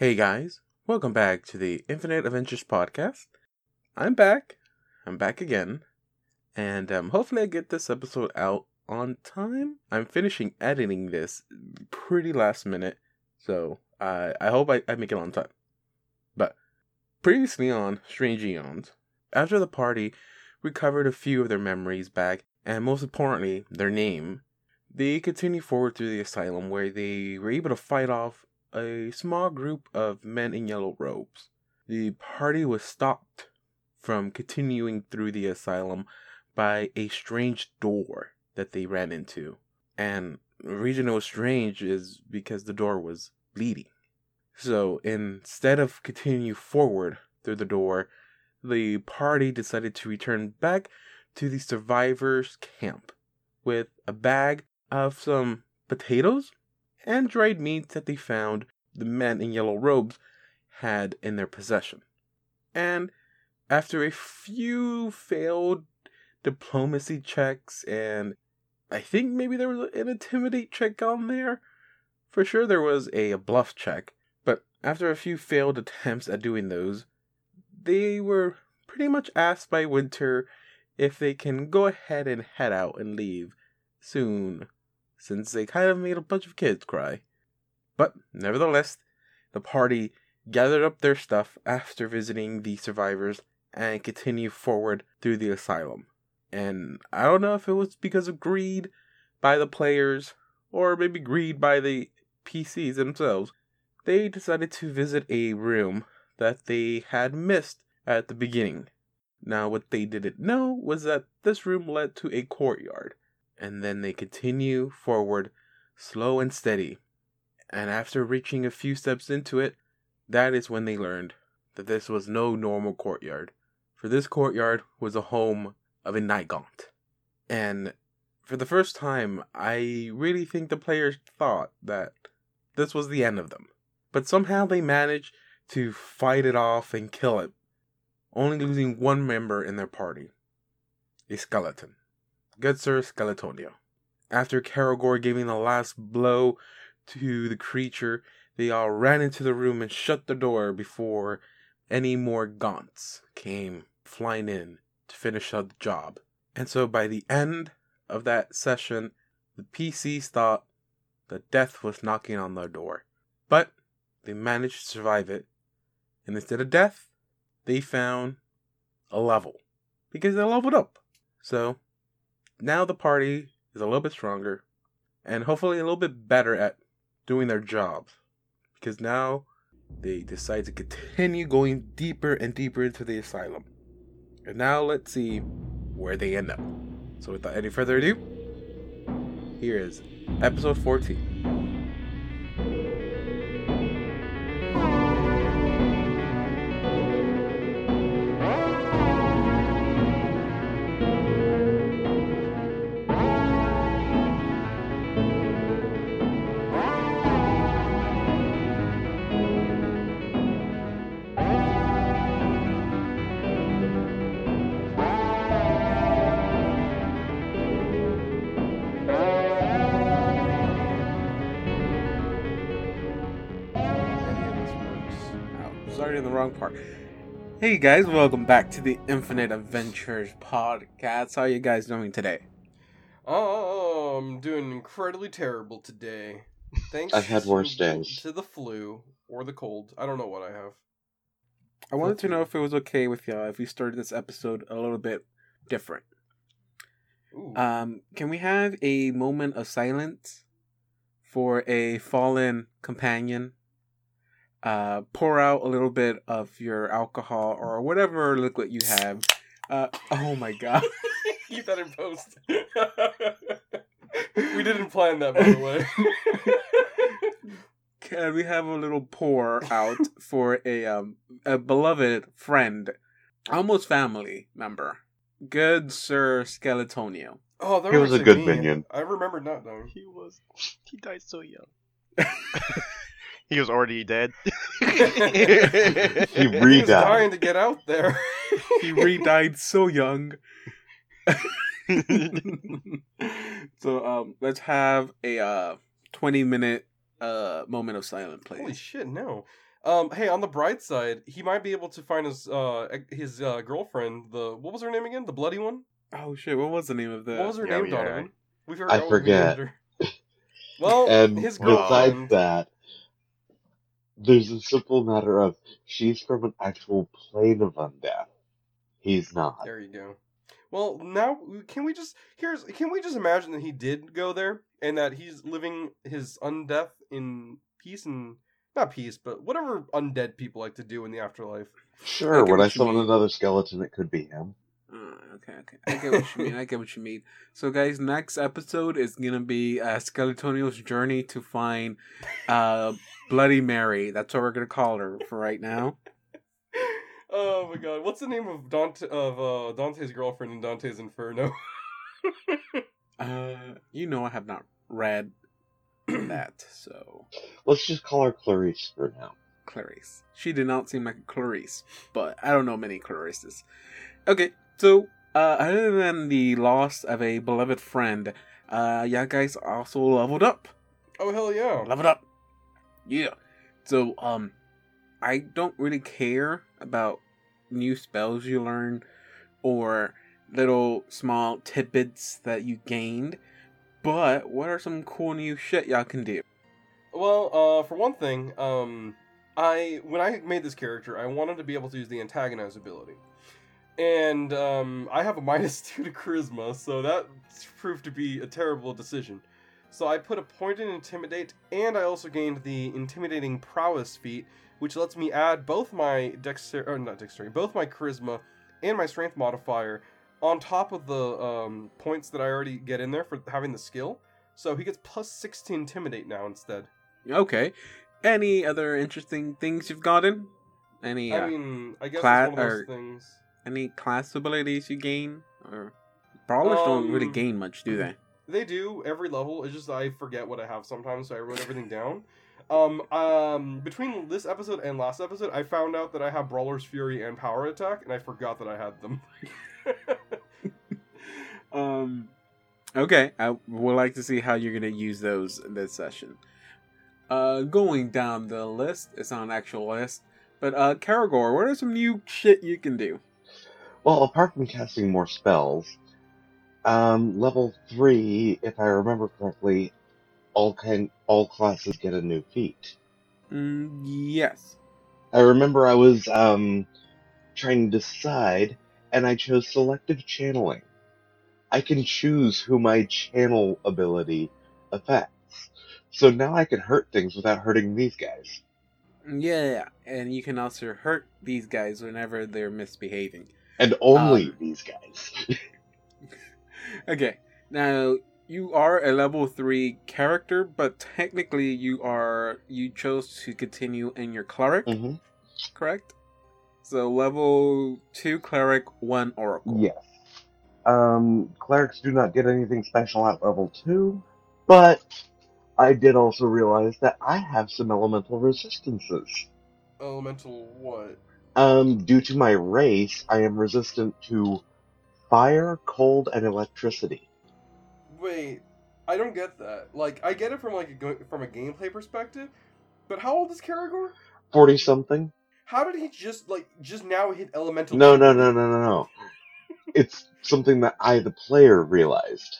Hey guys, welcome back to the Infinite Adventures podcast. I'm back. I'm back again. And um, hopefully I get this episode out on time. I'm finishing editing this pretty last minute, so I I hope I, I make it on time. But previously on Strange Aeons, after the party recovered a few of their memories back, and most importantly, their name, they continued forward through the asylum where they were able to fight off a small group of men in yellow robes. The party was stopped from continuing through the asylum by a strange door that they ran into. And the reason it was strange is because the door was bleeding. So instead of continue forward through the door, the party decided to return back to the survivors' camp with a bag of some potatoes and dried meat that they found the men in yellow robes had in their possession. And after a few failed diplomacy checks and I think maybe there was an intimidate check on there. For sure there was a bluff check, but after a few failed attempts at doing those, they were pretty much asked by Winter if they can go ahead and head out and leave soon, since they kind of made a bunch of kids cry. But nevertheless, the party gathered up their stuff after visiting the survivors and continued forward through the asylum. And I don't know if it was because of greed by the players or maybe greed by the PCs themselves. They decided to visit a room that they had missed at the beginning. Now, what they didn't know was that this room led to a courtyard, and then they continue forward, slow and steady. And after reaching a few steps into it, that is when they learned that this was no normal courtyard, for this courtyard was a home of a night. And for the first time, I really think the players thought that this was the end of them. But somehow they managed to fight it off and kill it, only losing one member in their party a skeleton. Good Sir Skeletonio. After Karagor giving the last blow to the creature, they all ran into the room and shut the door before any more gaunts came flying in to finish up the job. And so by the end of that session, the PCs thought that death was knocking on their door. But they managed to survive it. And instead of death, they found a level. Because they leveled up. So now the party is a little bit stronger and hopefully a little bit better at doing their jobs. Because now they decide to continue going deeper and deeper into the asylum. And now let's see where they end up. So without any further ado, here is episode 14. Wrong part. Hey guys, welcome back to the Infinite Adventures podcast. How are you guys doing today? Oh, I'm doing incredibly terrible today. Thanks. I've had worse days. To the flu or the cold. I don't know what I have. I wanted to know if it was okay with y'all if we started this episode a little bit different. Ooh. Um, can we have a moment of silence for a fallen companion? Uh, pour out a little bit of your alcohol or whatever liquid you have. Uh, oh my god. Keep that in post. we didn't plan that, by the way. Can we have a little pour out for a um a beloved friend, almost family member, good Sir Skeletonio? oh, that He was a good me. minion. I remember not though. He was. He died so young. he was already dead. He He was re-died. dying to get out there. He re-died so young. so um, let's have a uh twenty minute uh moment of silence, Holy please. shit, no. Um, hey, on the bright side, he might be able to find his uh his uh, girlfriend. The what was her name again? The bloody one. Oh shit! What was the name of that? what was her yeah, name, yeah. Donovan? We I what we forget. her. Well, and his besides that, there's a simple matter of she's from an actual plane of undeath. He's not. There you go. Well, now can we just here's can we just imagine that he did go there and that he's living his undeath in peace and not peace, but whatever undead people like to do in the afterlife. Sure, when I summon another skeleton, it could be him. Uh, okay, okay. I get what you mean. I get what you mean. So, guys, next episode is gonna be uh, Skeletonio's journey to find uh, Bloody Mary. That's what we're gonna call her for right now. Oh my god, what's the name of Dante of uh, Dante's girlfriend in Dante's Inferno? Uh, you know, I have not read that, so Let's just call her Clarice for now. Clarice. She did not seem like a Clarice, but I don't know many Clarices. Okay, so uh, other than the loss of a beloved friend, uh, yeah, guys also leveled up. oh hell yeah! Leveled up. Yeah. So, um, I don't really care about new spells you learn or little small tidbits that you gained. But what are some cool new shit y'all can do? Well, uh, for one thing, um, I when I made this character, I wanted to be able to use the antagonize ability, and um, I have a minus two to charisma, so that proved to be a terrible decision. So I put a point in intimidate, and I also gained the intimidating prowess feat, which lets me add both my dexterity, or not dexterity, both my charisma and my strength modifier on top of the um, points that I already get in there for having the skill. So he gets plus six to intimidate now instead. Okay. Any other interesting things you've gotten? Any uh, I mean, I guess Cla- it's one of those or- things. Any class abilities you gain? Or brawlers don't really Um, gain much, do they? They do every level. It's just I forget what I have sometimes, so I wrote everything down. Um, um, between this episode and last episode, I found out that I have Brawler's Fury and Power Attack, and I forgot that I had them. Um. Okay, I would like to see how you're gonna use those in this session. Uh, going down the list, it's not an actual list, but uh, Karagor, what are some new shit you can do? Well, apart from casting more spells, um, level three, if I remember correctly, all kind all classes get a new feat. Mm, yes. I remember I was um trying to decide, and I chose selective channeling. I can choose who my channel ability affects. So now I can hurt things without hurting these guys. Yeah, and you can also hurt these guys whenever they're misbehaving. And only Um, these guys. Okay, now you are a level three character, but technically you are you chose to continue in your cleric, hmm correct? So level two cleric, one oracle. Yes. Um, clerics do not get anything special at level 2, but I did also realize that I have some elemental resistances. Elemental what? Um, due to my race, I am resistant to fire, cold, and electricity. Wait, I don't get that. Like, I get it from like a, go- from a gameplay perspective, but how old is Karagor? 40 something? How did he just like just now hit elemental? No, no, no, no, no, no. It's something that I, the player, realized.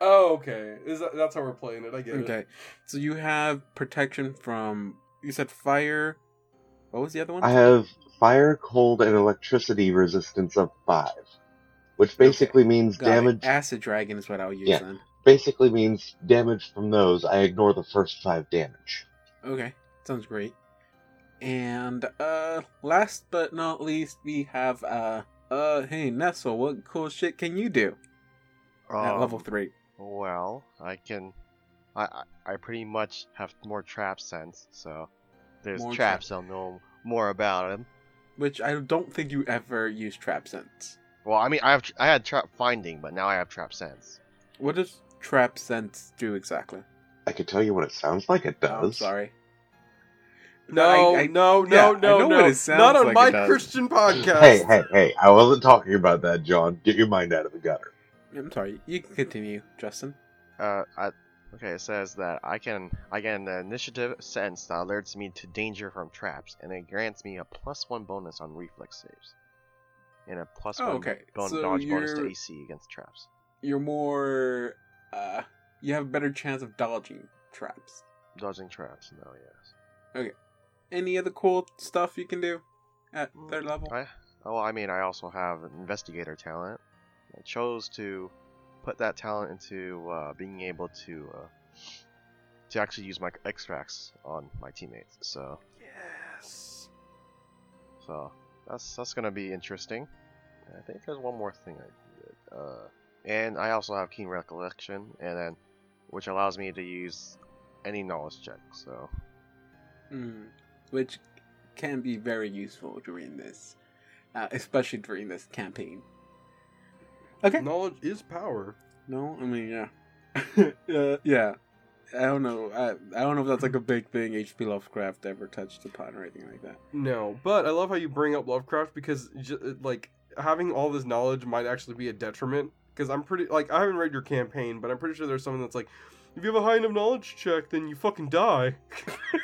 Oh, okay. Is that that's how we're playing it? I get it. Okay, so you have protection from you said fire. What was the other one? I have fire, cold, and electricity resistance of 5. Which basically means Got it. damage Acid dragon is what I'll use Yeah. then. basically means damage from those. I ignore the first five damage. Okay, sounds great. And uh last but not least, we have uh uh hey Nestle, what cool shit can you do at Um, level three? Well, I can. I, I I pretty much have more trap sense, so there's More traps I'll know more about them. Which I don't think you ever use trap sense. Well, I mean, I have I had trap finding, but now I have trap sense. What does trap sense do exactly? I can tell you what it sounds like it Oh, does. I'm sorry. No, I- I- no, yeah, I no, no, know no. what it sounds Not on like my. Christian podcast. Hey, hey, hey, I wasn't talking about that, John. Get your mind out of the gutter. I'm sorry. You can continue, Justin. Uh, I Okay, it says that I can I get an initiative sense that alerts me to danger from traps, and it grants me a plus one bonus on reflex saves, and a plus Oh, one okay. bon- So dodge bonus to AC against traps. You're more. Uh, you have a better chance of dodging traps. Dodging traps, no, yes. Okay. Any other cool stuff you can do at third level? I oh, I mean, I also have an investigator talent. I chose to put that talent into uh, being able to uh, to actually use my extracts on my teammates. So Yes. So that's that's gonna be interesting. I think there's one more thing I did. Uh, and I also have keen recollection, and then which allows me to use any knowledge check. So Mm. Which can be very useful during this, uh, especially during this campaign. Okay. Knowledge is power. No, I mean yeah, uh, yeah. I don't know. I I don't know if that's like a big thing H.P. Lovecraft ever touched upon or anything like that. No, but I love how you bring up Lovecraft because ju- like having all this knowledge might actually be a detriment. Because I'm pretty like I haven't read your campaign, but I'm pretty sure there's someone that's like, if you have a high enough knowledge check, then you fucking die.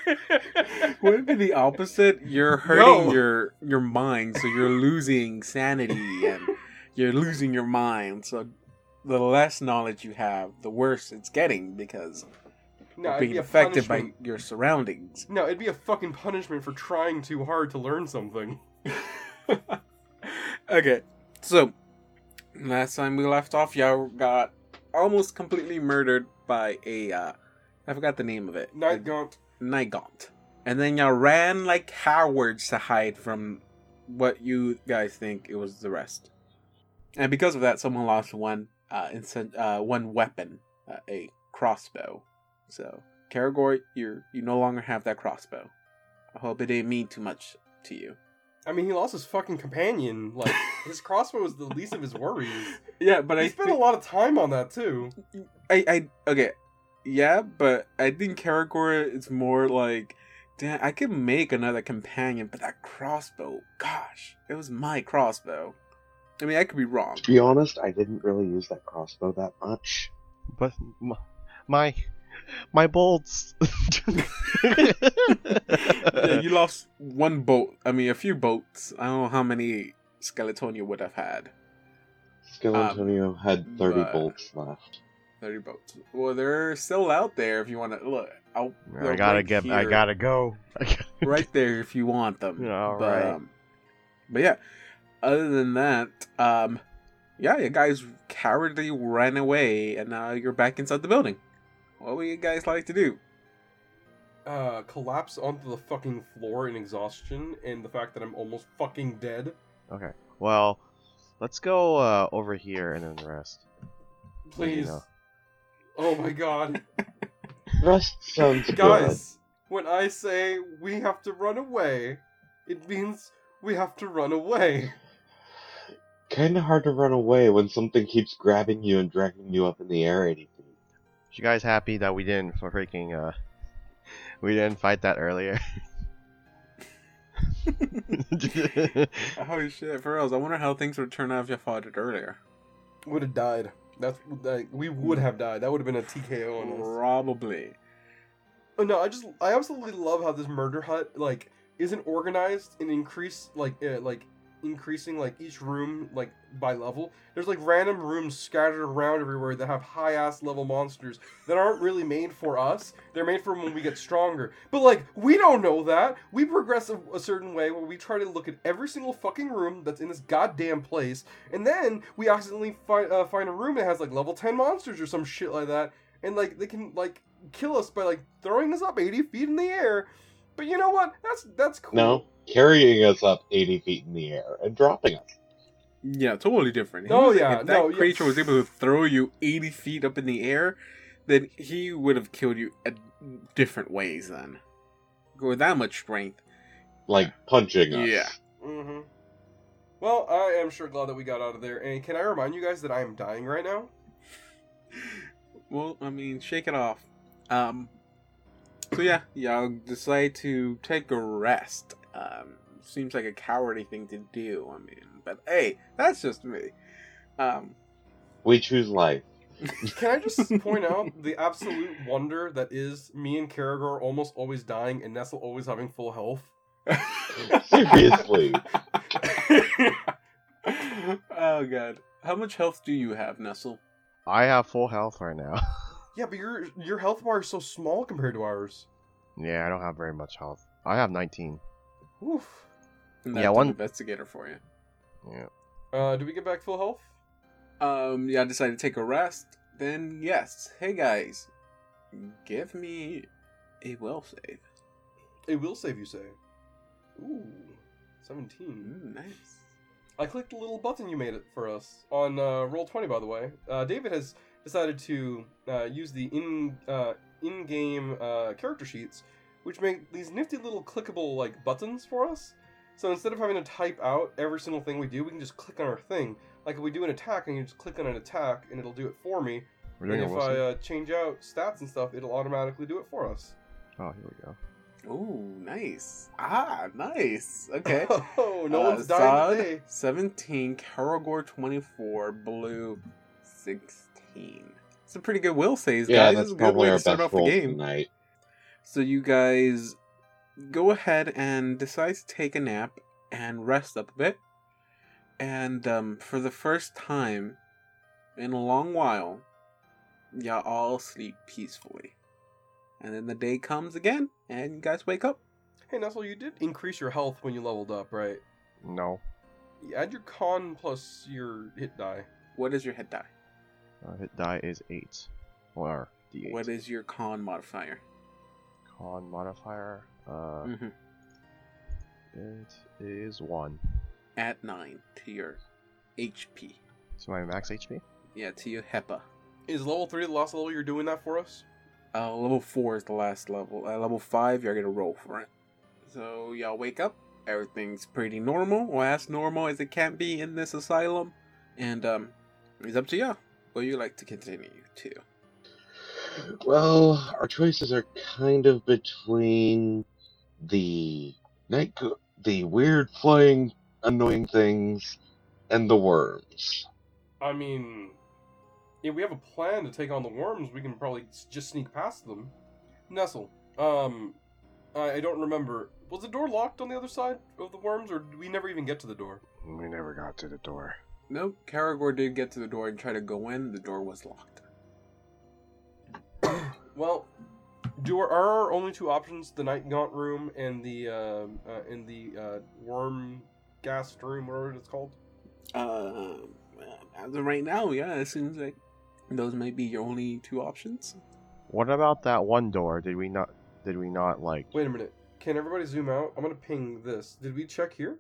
Would it be the opposite? You're hurting No. your your mind, so you're losing sanity and you're losing your mind. So the less knowledge you have, the worse it's getting because no, you're being be affected by your surroundings. No, it'd be a fucking punishment for trying too hard to learn something. okay, so last time we left off, y'all got almost completely murdered by a uh, I forgot the name of it. Night Gaunt. Night Gaunt. And then y'all ran like cowards to hide from what you guys think it was the rest. And because of that, someone lost one uh, incent- uh one weapon, uh, a crossbow. So, Karagor, you you no longer have that crossbow. I hope it didn't mean too much to you. I mean, he lost his fucking companion. Like his crossbow was the least of his worries. Yeah, but He I spent thi- a lot of time on that too. I, I okay, yeah, but I think Karagor is more like, damn, I could make another companion, but that crossbow, gosh, it was my crossbow. I mean, I could be wrong. To be honest, I didn't really use that crossbow that much. but m- my my bolts. yeah, you lost one bolt. I mean, a few bolts. I don't know how many Skeletonio would have had. Skeletonio had 30 bolts left. Thirty bolts. Well, they're still out there if you want to look. I'll, I gotta right get. I gotta go. right there if you want them. All but, right. um, but yeah, other than that, um, yeah, you guys cowardly ran away, and now you're back inside the building. What would you guys like to do? Uh, collapse onto the fucking floor in exhaustion, and the fact that I'm almost fucking dead. Okay. Well, let's go uh, over here and then rest. Please. know. Oh my god. Rest sounds good. Guys, when I say we have to run away, it means we have to run away. Kinda hard to run away when something keeps grabbing you and dragging you up in the air 80 feet. You guys happy that we didn't for freaking uh we didn't fight that earlier? Oh shit, for reals, I wonder how things would turn out if you fought it earlier. Would have died. That's like we would have died. That would have been a TKO on us. Probably. Oh, no, I just I absolutely love how this murder hut like isn't organized and increase like uh, like increasing like each room like by level. There's like random rooms scattered around everywhere that have high ass level monsters that aren't really made for us. They're made for when we get stronger. But like we don't know that. We progress a, a certain way where we try to look at every single fucking room that's in this goddamn place, and then we accidentally find uh, find a room that has like level ten monsters or some shit like that, and like they can like kill us by like throwing us up 80 feet in the air. But you know what? That's that's cool. No, carrying us up 80 feet in the air and dropping us. Yeah, totally different. He Oh, was- yeah, if that no, yeah. creature was able to throw you eighty feet up in the air, then he would have killed you at different ways. Then, with that much strength, Like punching us. Yeah. Mm-hmm. Well, I am sure glad that we got out of there. And can I remind you guys that I am dying right now? Well, I mean, shake it off. Um. So yeah, y'all decide to take a rest. Um, seems like a cowardly thing to do. I mean, but hey, that's just me. Um, We choose life. Can I just point out the absolute wonder that is me and Karagor almost always dying and Nestle always having full health? Seriously. oh god. How much health do you have, Nestle? I have full health right now. Yeah, but your your health bar is so small compared to ours. yeah, I don't have very much health. I have 19. Oof. Yeah, one- investigator for you. Yeah. Uh, do we get back full health? Um, yeah, I decided to take a rest. Then yes. Hey guys, give me a will save. A will save you say. Ooh, 17. Ooh, nice. I clicked the little button you made it for us on uh, roll 20 by the way. Uh, David has decided to uh, use the in uh, in-game uh, character sheets which make these nifty little clickable like buttons for us. So instead of having to type out every single thing we do, we can just click on our thing. Like if we do an attack and you just click on an attack and it'll do it for me. We're And doing a if I uh, change out stats and stuff, it'll automatically do it for us. Oh, here we go. Ooh, nice. Ah, nice. Okay. Oh, no Uh, one's dying Zod, today. 17, Karagor 24, Blue 16. It's a pretty good will saves, Yeah, guys. that's It's a good probably way our to start best off the roll game. tonight. So you guys go ahead and decide to take a nap and rest up a bit. And um, for the first time in a long while, y'all all sleep peacefully. And then the day comes again, and you guys wake up. Hey, Nestle, you did increase your health when you leveled up, right? No. You add your con plus your hit die. What is your hit die? Uh, hit die is 8. Or D8. What is your con modifier? Con modifier? Uh, Mhm. it is 1. Add 9 to your HP. So my max HP? Yeah, to your HEPA. Is level 3 the last level you're doing that for us? Uh, level four is the last level. At level five, you're gonna roll for it. So y'all wake up. Everything's pretty normal, or as normal as it can be in this asylum. And um, it's up to y'all. What you like to continue to? Well, our choices are kind of between the night, go- the weird flying, annoying things, and the worms. I mean, if we have a plan to take on the worms, we can probably just sneak past them. Nestle, um, I, I don't remember. Was the door locked on the other side of the worms, or did we never even get to the door? We never got to the door. Nope. Karagor did get to the door and try to go in. The door was locked. Well, do our, are our only two options the night gaunt room and the um uh, and the uh, worm gas room, whatever it's called? Uh, as of right now, yeah, it seems like those might be your only two options. What about that one door? Did we not? Did we not like? Wait a minute. Can everybody zoom out? I'm gonna ping this. Did we check here?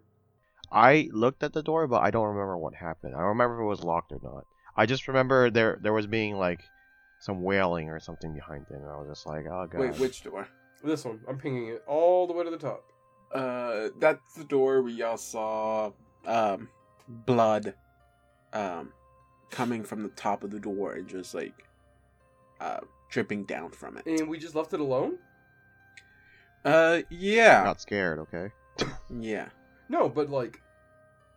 I looked at the door, but I don't remember what happened. I don't remember if it was locked or not. I just remember there there was being like some wailing or something behind it, and I was just like, oh god. Wait, which door? This one. I'm pinging it all the way to the top. Uh, that's the door we y'all saw um blood um coming from the top of the door and just like uh dripping down from it. And we just left it alone? Uh, yeah, Not scared, okay. yeah. No, but like,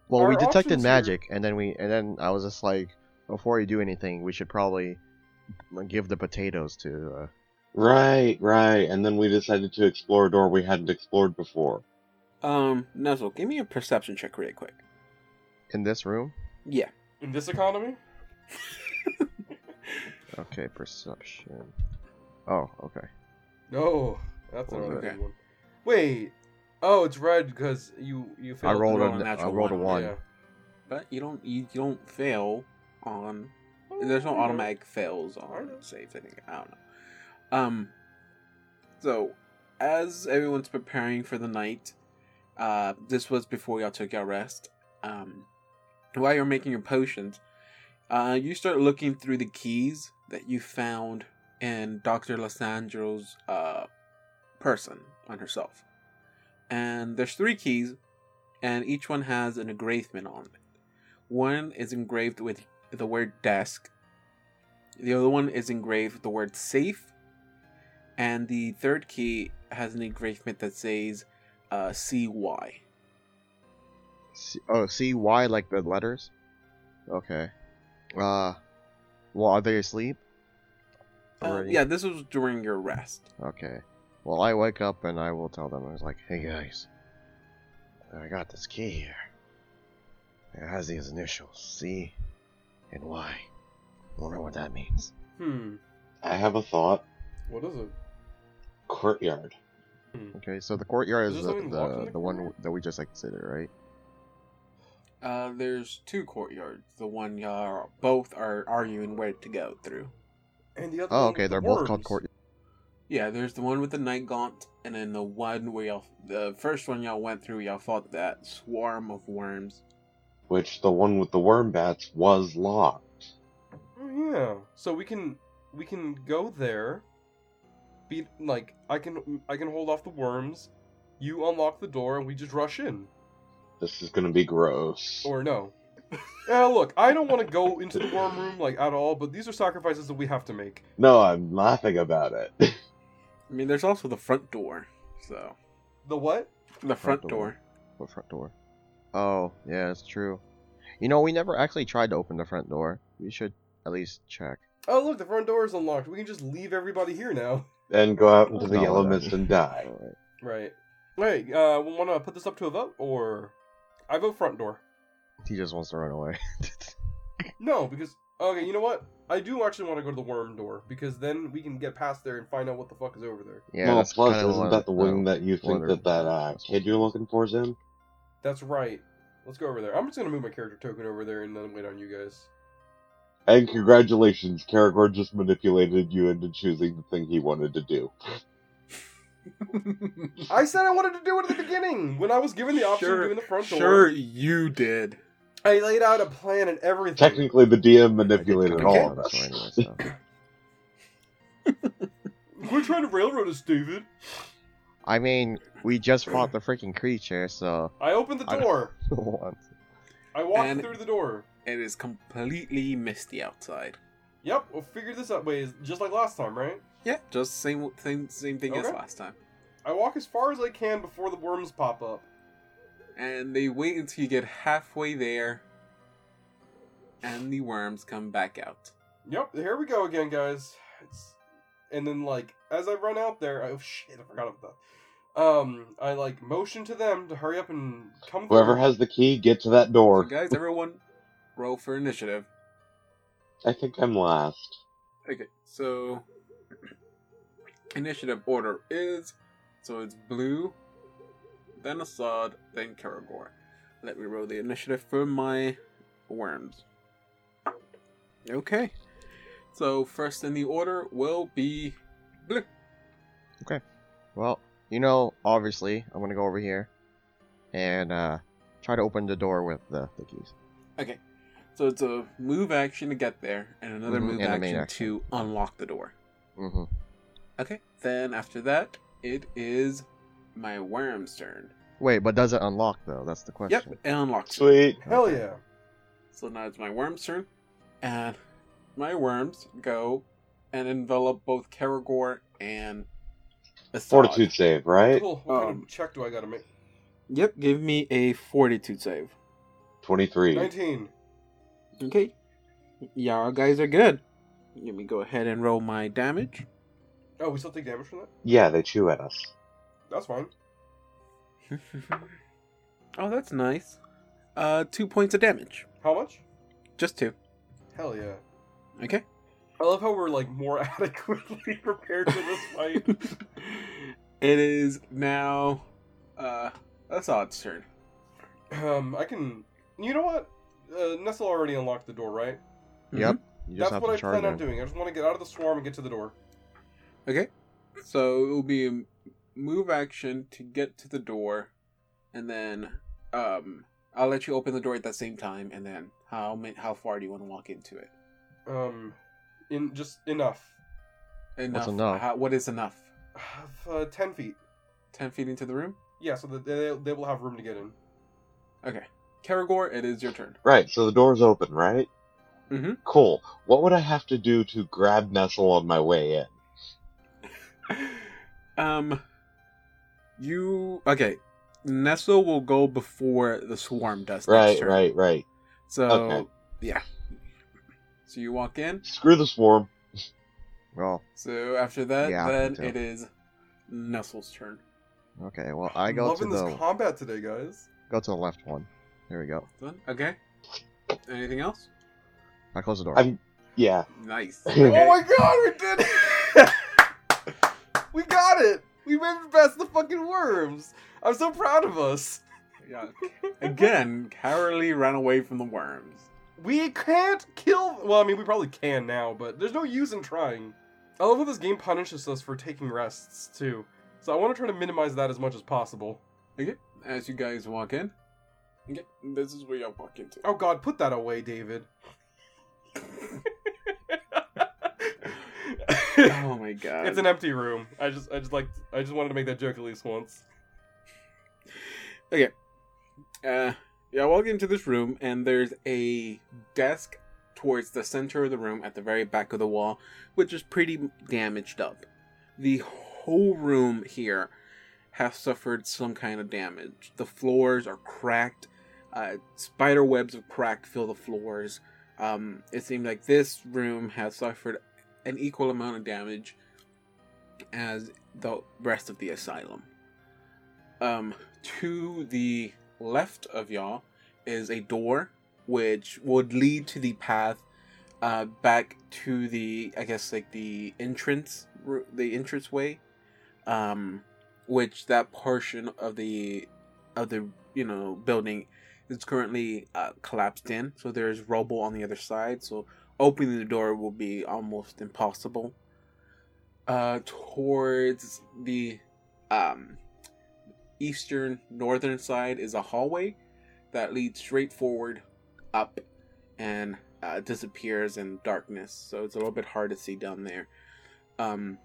Well, we detected options here- magic, and then we and then I was just like, before you do anything, we should probably give the potatoes to. Uh, Right, right. And then we decided to explore a door we hadn't explored before. Um, Nestle, give me a perception check really quick. in this room. Yeah. in this economy? Okay, perception. Oh, okay. No, that's What was another it? one. Wait. Oh, it's red because you you I failed. to rolled roll a, a I natural rolled a one, one. Yeah. But you don't you, you don't fail on there's no Oh, I know. automatic fails on know. saves, I think. I don't know. Um so as everyone's preparing for the night, uh this was before y'all took your rest. Um while you're making your potions, uh you start looking through the keys that you found in Dr. Lissandro's uh person on herself. And there's three keys and each one has an engravement on it. One is engraved with the word desk. The other one is engraved with the word safe. And the third key has an engravement that says uh, CY. C- oh, C Y like the letters. Okay. Uh, Well, are they asleep? Uh, yeah, this was during your rest. Okay. Well, I wake up and I will tell them. I was like, hey guys, I got this key here. It has these initials C and Y. Wonder what that means. Hmm. I have a thought. What is it? Courtyard. Okay, so the courtyard Is is the, something locked in the, the the one that we just exited, right? Uh, there's two courtyards. The one y'all both are arguing where to go through. And the other. Oh, one okay, the they're both called worms. court. Yeah, there's the one with the night gaunt, and then the one where y'all, the first one y'all went through, y'all fought that swarm of worms. Which the one with the worm bats was locked. Oh, yeah. So we can we can go there. Be like I can I can hold off the worms. You unlock the door and we just rush in. This is gonna be gross. Or no. Yeah, look, I don't want to go into the worm room like at all, but these are sacrifices that we have to make. No, I'm laughing about it. I mean, there's also the front door, so The what? the front, door. door. What front door? Oh, yeah, it's true. You know, we never actually tried to open the front door. We should at least check. Oh, look, the front door is unlocked. We can just leave everybody here now. and go out into the No, yellow then. mist and die. Alright. Right. Wait, uh, we want to put this up to a vote, or I vote front door. He just wants to run away. No, because okay, you know what? I do actually want to go to the worm door because then we can get past there and find out what the fuck is over there. yeah, well, that's plus, isn't one- that the wing no. that you think wonder- that that uh, kid you're looking for is in? That's right. Let's go over there. I'm just gonna move my character token over there and then wait on you guys. And congratulations, Karagor just manipulated you into choosing the thing he wanted to do. I said I wanted to do it at the beginning when I was given the option Sure, of doing the front door. Sure, you did. I laid out a plan and everything. Technically, the DM manipulated kinda all of us. anyway, so. We're trying to railroad us, David. I mean, we just fought the freaking creature, so. I opened the door. What? I walked And- through the door. It is completely misty outside. Yep, we'll figure this out ways just like last time, right? Yeah, just same same same thing as last time. I walk as far as I can before the worms pop up. And they wait until you get halfway there, and the worms come back out. Yep, here we go again, guys. It's... And then, like, as I run out there, oh shit, I forgot about that. Um, I like motion to them to hurry up and come. Whoever through. has the key, get to that So door. guys, everyone, roll for initiative. I think I'm last. Okay, so initiative order is so it's blue, then Assad, then Karagor. Let me roll the initiative for my worms. Okay, so first in the order will be blue. Okay. Well, you know, obviously, I'm gonna go over here and uh, try to open the door with the, the keys. Okay, so it's a move action to get there, and another Mhm, move and action, action. to unlock the door. Mm-hmm. Okay, then after that, it is my worm's turn. Wait, but does it unlock though? That's the question. Yep, it unlocks. it. Sweet. Hell Okay. yeah! So now it's my worm's turn. And my worms go and envelop both Karagor and Assad. Fortitude save, right? Cool. What kind Um, of check do I gotta make? Yep, give me a fortitude save. 23. Nineteen. Okay. Y'all guys are good. Let me go ahead and roll my damage. Oh, we still take damage from that? Yeah, they chew at us. That's fine. oh, that's nice. Uh, two points of damage. How much? Just two. Hell yeah! Okay. I love how we're like more adequately prepared for this fight. it is now uh Assad's turn. Um, I can. You know what? Uh, Nestle already unlocked the door, right? Yep. You just That's what I charge plan on doing. I just want to get out of the swarm and get to the door. Okay. So it will be a move action to get to the door, and then um, I'll let you open the door at the same time, and then how how far do you want to walk into it? Um, in just enough. Enough. enough? How, what is enough? Uh, ten feet. Ten feet into the room. Yeah, so that they, they will have room to get in. Okay. Karagor, it is your turn. Right, so the door's open, right? Mm-hmm. Cool. What would I have to do to grab Nestle on my way in? um, you okay? Nestle will go before the swarm does. next Right, turn. right, right. So Okay. yeah. So you walk in. Screw the swarm. Well, So after that, Yeah, then it is Nestle's turn. okay. Well, I I'm go to loving the this combat today, guys. go to the left one. There we go. Done? Okay. Anything else? I close the door. I'm yeah. Nice. Okay. Oh my god, we did it! we got it! We made it past the fucking worms! I'm so proud of us! Yeah. Again, Carolee ran away from the worms. We can't kill. Well, I mean, we probably can now, but there's no use in trying. I love how this game punishes us for taking rests, too. So I want to try to minimize that as much as possible. Okay. As you guys walk in. Okay. This is where you walk into. Oh god, put that away, David. Oh my god. It's an empty room. I just, I just like, I just wanted to make that joke at least once. Okay. Uh, yeah, I walk into this room, and there's a desk towards the center of the room at the very back of the wall, which is pretty damaged up. The whole room here has suffered some kind of damage. The floors are cracked. Uh, spider webs of crack fill the floors. Um, it seems like this room has suffered an equal amount of damage as the rest of the asylum. Um, to the left of y'all is a door which would lead to the path uh, back to the I guess like the entrance the entrance way um which that portion of the of the you know building is currently uh, collapsed in so there's rubble on the other side so opening the door will be almost impossible uh towards the um eastern northern side is a hallway that leads straight forward up and uh, disappears in darkness so it's a little bit hard to see down there um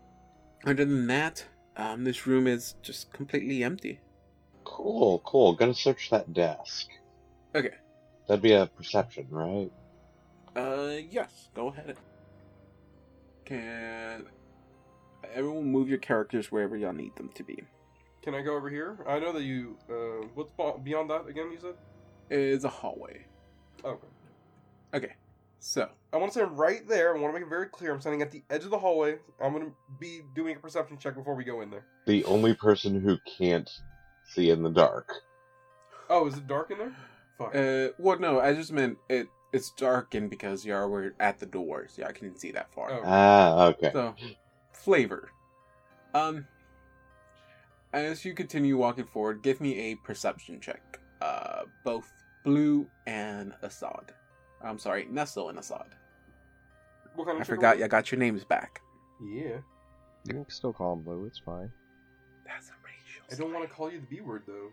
other than that um this room is just completely empty Cool, cool. Gonna search that desk. okay That'd be a perception, right? Uh yes go ahead can everyone move your characters wherever y'all need them to be Can I go over here? I know that you. Uh, what's beyond that again? You said. is a hallway Okay. okay so I want to say I'm right there. I want to make it very clear. I'm standing at the edge of the hallway. I'm going to be doing a perception check before we go in there. The only person who can't see in the dark. Oh, is it dark in there? Fuck. Uh, well, no, I just meant it. It's darkened because y'all were at the doors. Yeah, I couldn't see that far. Oh. Ah, okay. So, flavor. Um, as you continue walking forward, give me a perception check. Uh, both Blue and Assad. I'm sorry, Nestle and Assad. what kind of I forgot we- you got your names back. Yeah. You can still call him Blue. It's fine. That's a racial. I don't want to call you the B word though.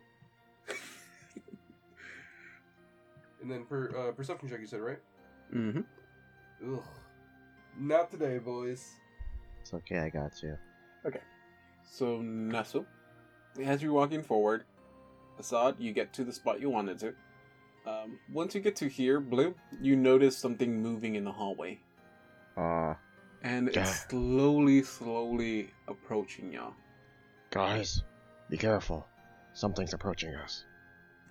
And then per uh, perception check, you said right? Mm-hmm. Ugh. Not today, boys. It's okay. I got you. Okay. So Nestle, as you're walking forward, Assad, you get to the spot you wanted to. Um, once you get to here, Blue, you notice something moving in the hallway. Uh, and Yeah. it's slowly, slowly approaching y'all. guys, be careful. Something's approaching us.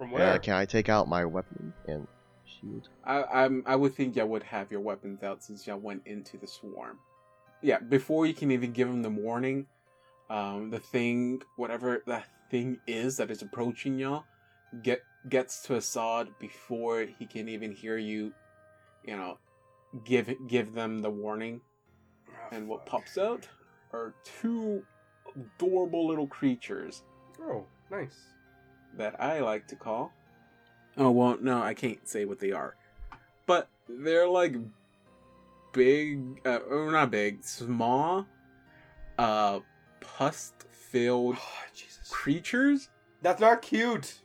From Yeah, where? can I take out my weapon and shield? I, I'm, I would think y'all would have your weapons out since y'all went into the swarm. Yeah, before you can even give them the warning, um, the thing, whatever that thing is that is approaching y'all, get gets to Assad before he can even hear you, you know, give give them the warning. Ah, And what pops out are two adorable little creatures Oh, nice. That I like to call. Oh well, no, I can't say what they are, but they're like big, uh, or not big, small, uh, pus-filled Oh, Jesus. creatures. That's not cute.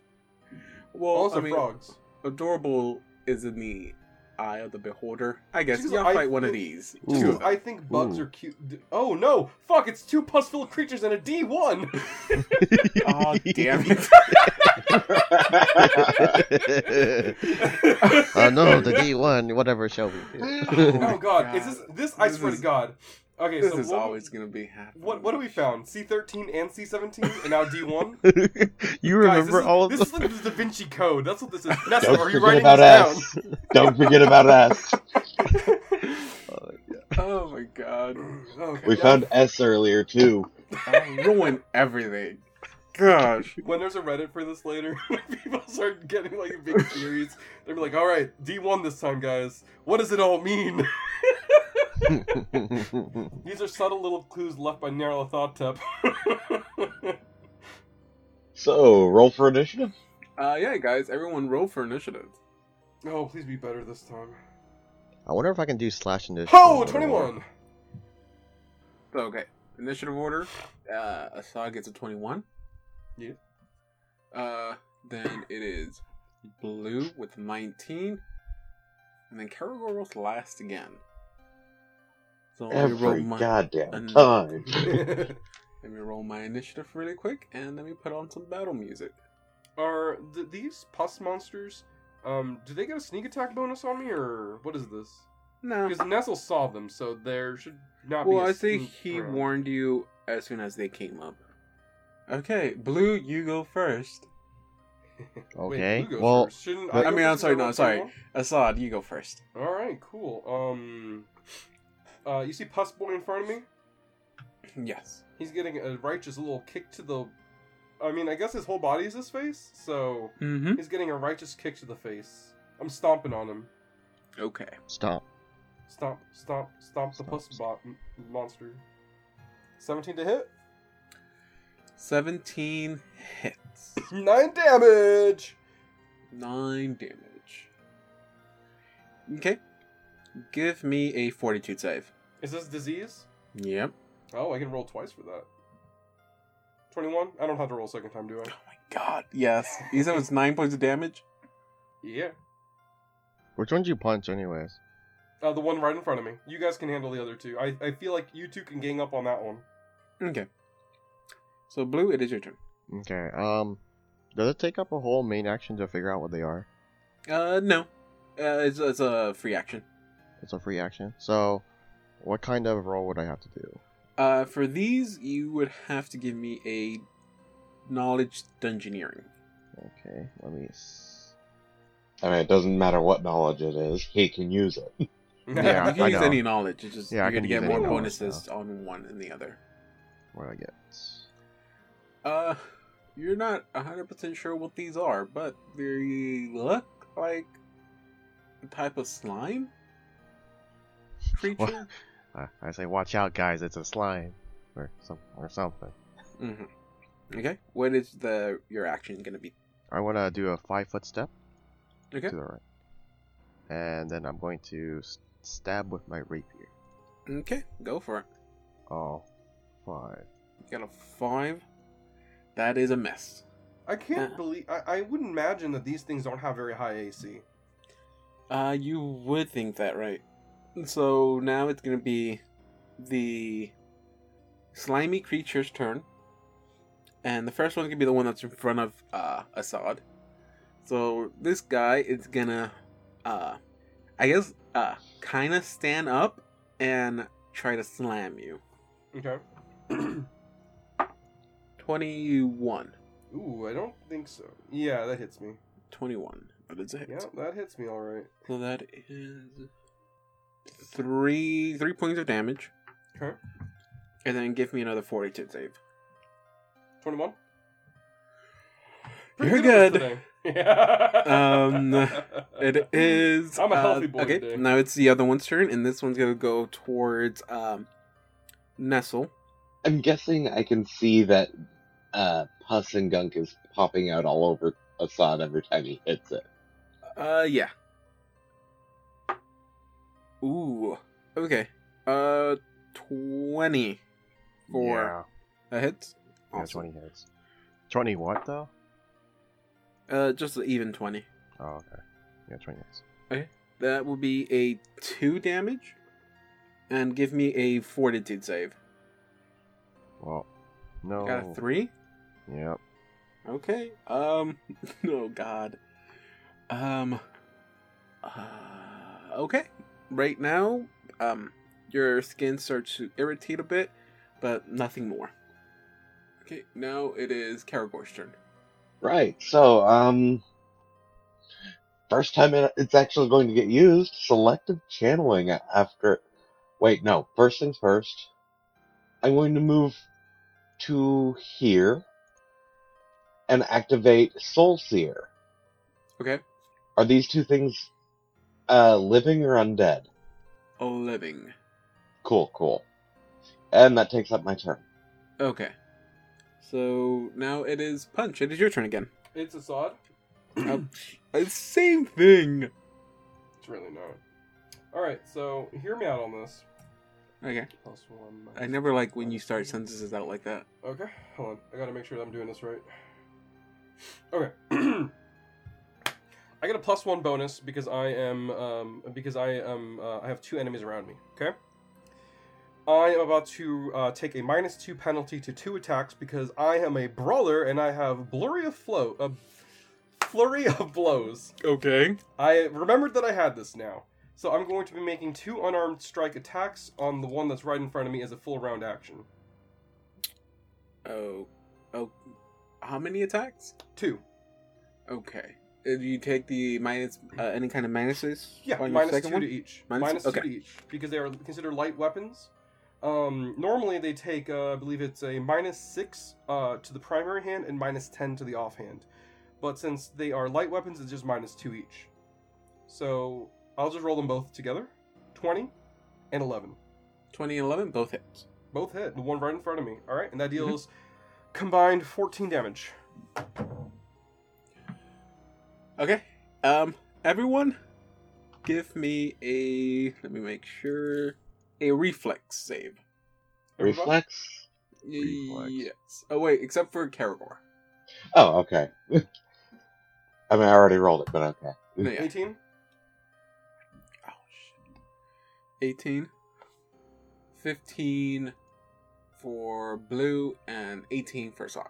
Well, also I mean, frogs. adorable is in the eye of the beholder. I guess y'all I fight one of think- these. Ooh. Two Because of them. I think bugs Ooh. are cute. Oh no! Fuck! It's two pus-filled creatures and a D1. Oh damn it! oh no, the D1, whatever shall we do? oh, oh god. Is this this? I This swear is- to God. Okay, this so is what, always gonna be happening. what what do we found? C13 and C17, and now D1. you Guys, remember is, all of this them? is like the Da Vinci Code. That's what this is. Nessa, Don't are you forget writing about this us. Don't forget about us. Oh my god. Okay. We found S earlier too. I ruined everything. Gosh. when there's a Reddit for this later, when people start getting like big theories, they'll be like, "All right, D1 this time, guys. What does it all mean?" These are subtle little clues left by Nyarlathotep. So, roll for initiative. Uh, yeah, guys, everyone roll for initiative. oh, please be better this time. I wonder if I can do slash initiative. Oh, 21. So, okay, initiative order. Uh, Assad gets a 21. Yeah. Uh, then it is Blue with 19. And then Karagor rolls last again. So let me roll Every my goddamn an- time. let me roll my initiative really quick, and let me put on some battle music. Are th- these pus monsters? Um, do they get a sneak attack bonus on me, or what is this? No. Because Nestle saw them, so there should not be. Well, I I think he warned you as soon as they came up. Okay, Blue, you go first. Okay, well, Shouldn't but- I, I mean, I'm sorry, I no, sorry. 21? Assad, you go first. All right, cool. Um, uh, you see Puss Boy in front of me? Yes. He's getting a righteous little kick to the. I mean, I guess his whole body is his face, so Mm-hmm. he's getting a righteous kick to the face. I'm stomping on him. Okay. Stomp. Stomp, stomp, stomp the Stomp, puss bot monster. 17 to hit. 17 hits. 9 damage! 9 damage. Okay. Give me a fortitude save. Is this disease? Yep. Oh, I can roll twice for that. 21? I don't have to roll a second time, do I? Oh my god. Yes. You said it was 9 points of damage? Yeah. Which one did you punch, anyways? Uh, the one right in front of me. You guys can handle the other two. I, I feel like you two can gang up on that one. Okay. So, Blue, it is your turn. Okay, um, does it take up a whole main action to figure out what they are? Uh, no. Uh, it's, it's a free action. It's a free action. So, what kind of roll would I have to do? Uh, for these, you would have to give me a knowledge dungeoneering. Okay, let me. S- I mean, it doesn't matter what knowledge it is, he can use it. Yeah, you can I use know. any knowledge. It's just Yeah, I you're gonna get more any knowledge bonuses on one than the other. what do I get? Uh, you're not hundred percent sure what these are, but they look like a type of slime creature. Uh, I say, watch out, guys! It's a slime, or some, or something. hmm Okay, what is the your action gonna be? I want to do a five foot step Okay, to the right, and then I'm going to stab with my rapier. okay, go for it. Oh, five. You got a five. That is a mess. I can't Uh. believe. I, I would imagine that these things don't have very high AC. Uh, you would think that, right? So now it's gonna be the slimy creature's turn, and the first one's gonna be the one that's in front of uh Assad. So this guy is gonna, uh, I guess, uh, kind of stand up and try to slam you. Okay. Twenty-one. Ooh, I don't think so. Yeah, that hits me. Twenty-one. That is a hit. Yeah, that hits me all right. So that is three three points of damage. Okay. And then give me another fortitude save. 21? You're at good. Yeah. Um, It is. I'm a uh, healthy boy Okay, today. now it's the other one's turn, and this one's gonna go towards um, Nestle. I'm guessing I can see that uh, pus and gunk is popping out all over Assad every time he hits it. Uh, yeah. Ooh. Okay. Uh, twenty for a hit. Yeah, Awesome. twenty hits. Twenty what though? Uh, just an even twenty. Oh, okay. Yeah, twenty hits. Okay. That will be a two damage, and give me a fortitude save. Well, no. Got a three. Yep. Okay. Um. Oh God. Um. Uh, okay. Right now, um, your skin starts to irritate a bit, but nothing more. Okay. Now it is Karagor's turn. Right. So, um, first time it, it's actually going to get used, selective channeling after Wait, no. First things first. I'm going to move to here and activate Soul Seer. Okay. Are these two things uh, living or undead? A living. Cool, cool. And that takes up my turn. Okay. So now it is Punch. It is your turn again. It's Assad. Oh, uh, same thing. It's really not. Alright, so hear me out on this. Okay. Plus one. I never like when you start sentences out like that. Okay, hold on. I gotta make sure that I'm doing this right. Okay. I get a plus one bonus because I am um, because I am uh, I have two enemies around me. Okay. I am about to uh, take a minus two penalty to two attacks because I am a brawler and I have blurry of flow a flurry of blows. Okay. I remembered that I had this now. So I'm going to be making two unarmed strike attacks on the one that's right in front of me as a full round action. Oh. Oh. How many attacks? Two. Okay. Uh, Do you take the minus uh, any kind of minuses? Yeah, on your minus two one? to each. Minus- Minus two okay. to each because they are considered light weapons. Um, normally they take, uh, I believe it's a minus six uh, to the primary hand and minus ten to the offhand. But since they are light weapons, it's just minus two each. So I'll just roll them both together. Twenty and eleven, 20 and 11, both hits. both hit. The one right in front of me. All right, and that Mm-hmm. Deals combined fourteen damage. Okay. Um, everyone, give me a. Let me make sure. A reflex save. Everybody? Reflex? Reflex. Yes. Oh wait, except for Karagor. Oh, okay. I mean, I already rolled it, but okay. No, yeah. Eighteen. Oh shit. 18. 15 for blue and 18 for Sod.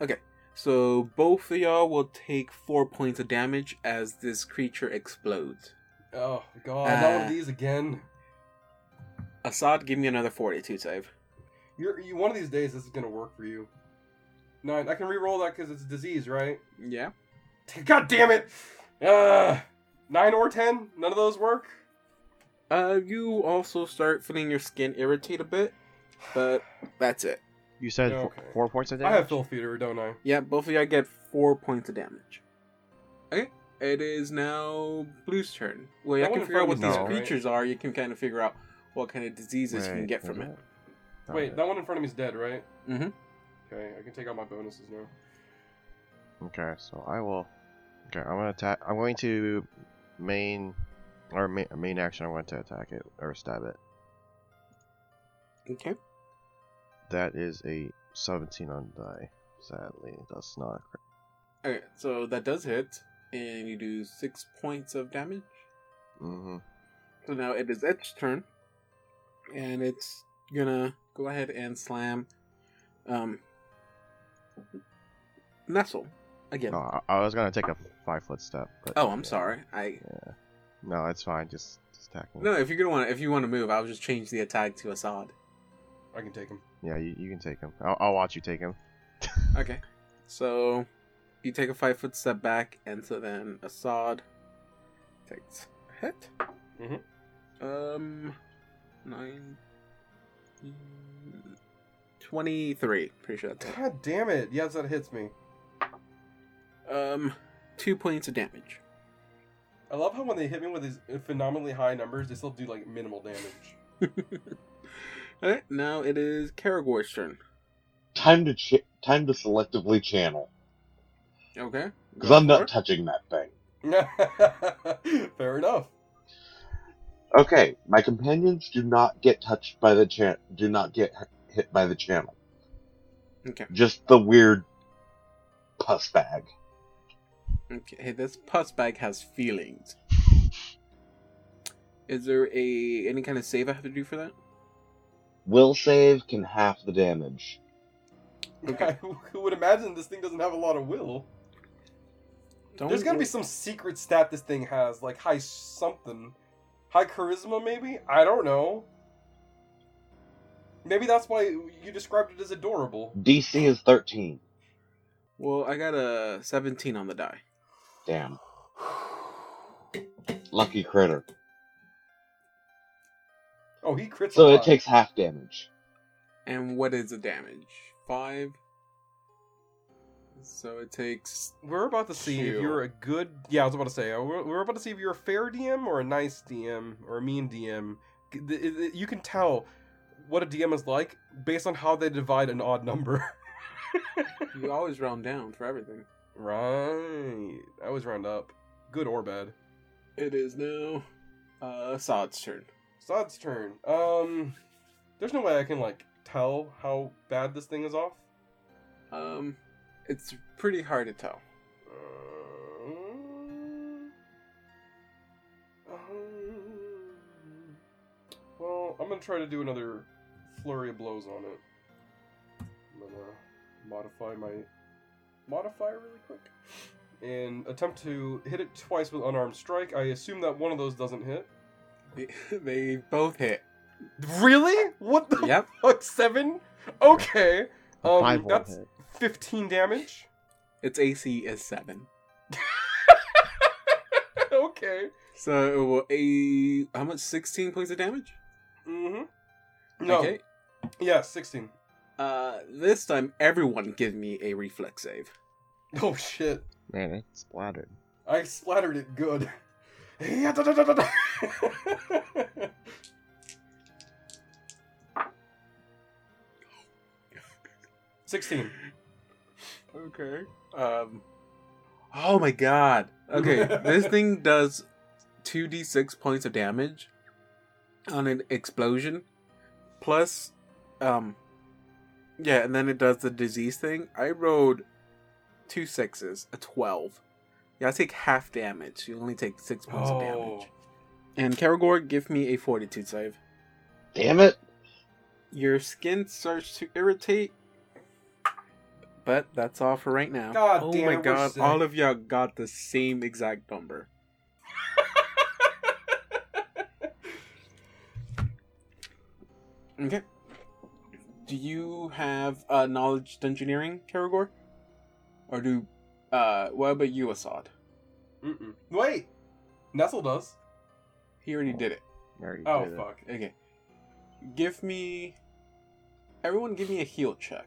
Okay. So both of y'all will take four points of damage as this creature explodes. Oh god, not one Uh, of these again. Assad, give me another 42 save. You're you, one of these days this is gonna work for you. Nine. I can re-roll that because it's a disease, right? Yeah. God damn it! Uh, nine or ten? None of those work. Uh, you also start feeling your skin irritate a bit, but that's it. You said four- Okay. four points of damage? I have Filth Feeder, don't I? Yeah, both of y'all get four points of damage. Okay, it is now Blue's turn. Well, That you one can figure out what front these of me, right? creatures are. You can kind of figure out what kind of diseases you can get from is it. Wait, yeah. that one in front of me is dead, right? Mm-hmm. Okay, I can take out my bonuses now. Okay, so I will. Okay, I'm gonna attack. I'm going to main or main, main action. I'm going to attack it or stab it. Okay. That is a 17 on die. Sadly, that's not. Crit. Okay, so that does hit, and you do six points of damage. Mm-hmm. So now it is its turn, and it's gonna go ahead and slam, um, Nestle again. Oh, I, I was gonna take a five foot step, but. Oh, I'm yeah. sorry. I Yeah. No, it's fine. Just, just attack me. no. If you're gonna want, if you want to move, I'll just change the attack to Assad. I can take him. Yeah, you, you can take him. I'll, I'll watch you take him. Okay. So you take a five foot step back, and so then Assad takes a hit. Mhm. Um, nine. 23. Pretty sure that's it. God damn it! Yes, that hits me. Um, two points of damage. I love how when they hit me with these phenomenally high numbers, they still do like minimal damage. Alright, now it is Karagor's turn. Time to ch- time to selectively channel Okay. because I'm not it. touching that thing. Fair enough. Okay, my companions do not get touched by the chan. Do not get hit by the channel. Okay. Just the weird pus bag. Okay. Hey, this pus bag has feelings. Is there a any kind of save I have to do for that? Will save can half the damage. Okay. Who would imagine this thing doesn't have a lot of will? Don't There's gotta be some secret stat this thing has, like high something. High charisma, maybe? I don't know. Maybe that's why you described it as adorable. DC is 13. Well, I got a 17 on the die. Damn. Lucky critter. Oh, he crits. So a it takes half damage. And what is the damage? Five. So it takes. We're about to see if you're a good. Yeah, I was about to say. We're, we're about to see if you're a fair DM or a nice DM or a mean DM. G- th- it- it- You can tell what a DM is like based on how they divide an odd number. You always round down for everything. right. I always round up, good or bad. It is now. Uh, Sod's turn. Sod's turn. Um, there's no way I can like tell how bad this thing is off. Um, it's pretty hard to tell. Um, um, well, I'm gonna try to do another flurry of blows on it. I'm gonna modify my modifier really quick and attempt to hit it twice with unarmed strike. I assume that one of those doesn't hit. They, they both hit. Really? What the Yep. fuck? Seven? Okay. Um, Five that's hit. 15 damage. Its AC is seven. okay. So a how much? Sixteen points of damage. Mm-hmm. No. Okay. Yeah, 16. Uh, this time everyone give me a reflex save. Oh shit. Man, it splattered. I splattered it good. Sixteen. Okay. Um. Oh my god. Okay, this thing does two d six points of damage on an explosion, plus, um, yeah, and then it does the disease thing. I rolled two sixes, a twelve. Yeah, I take half damage. You only take six points of Oh. damage. And Karagor, give me a fortitude save. Damn it! Your skin starts to irritate. But that's all for right now. God oh damn my god, sick. all of y'all got the same exact number. Okay. Do you have uh, knowledge engineering, Karagor? Or do uh what about you, Assad? Mm-mm. Wait. Nestle does. He already did it. Already Oh did it. fuck. Okay. Give me everyone give me a heal check.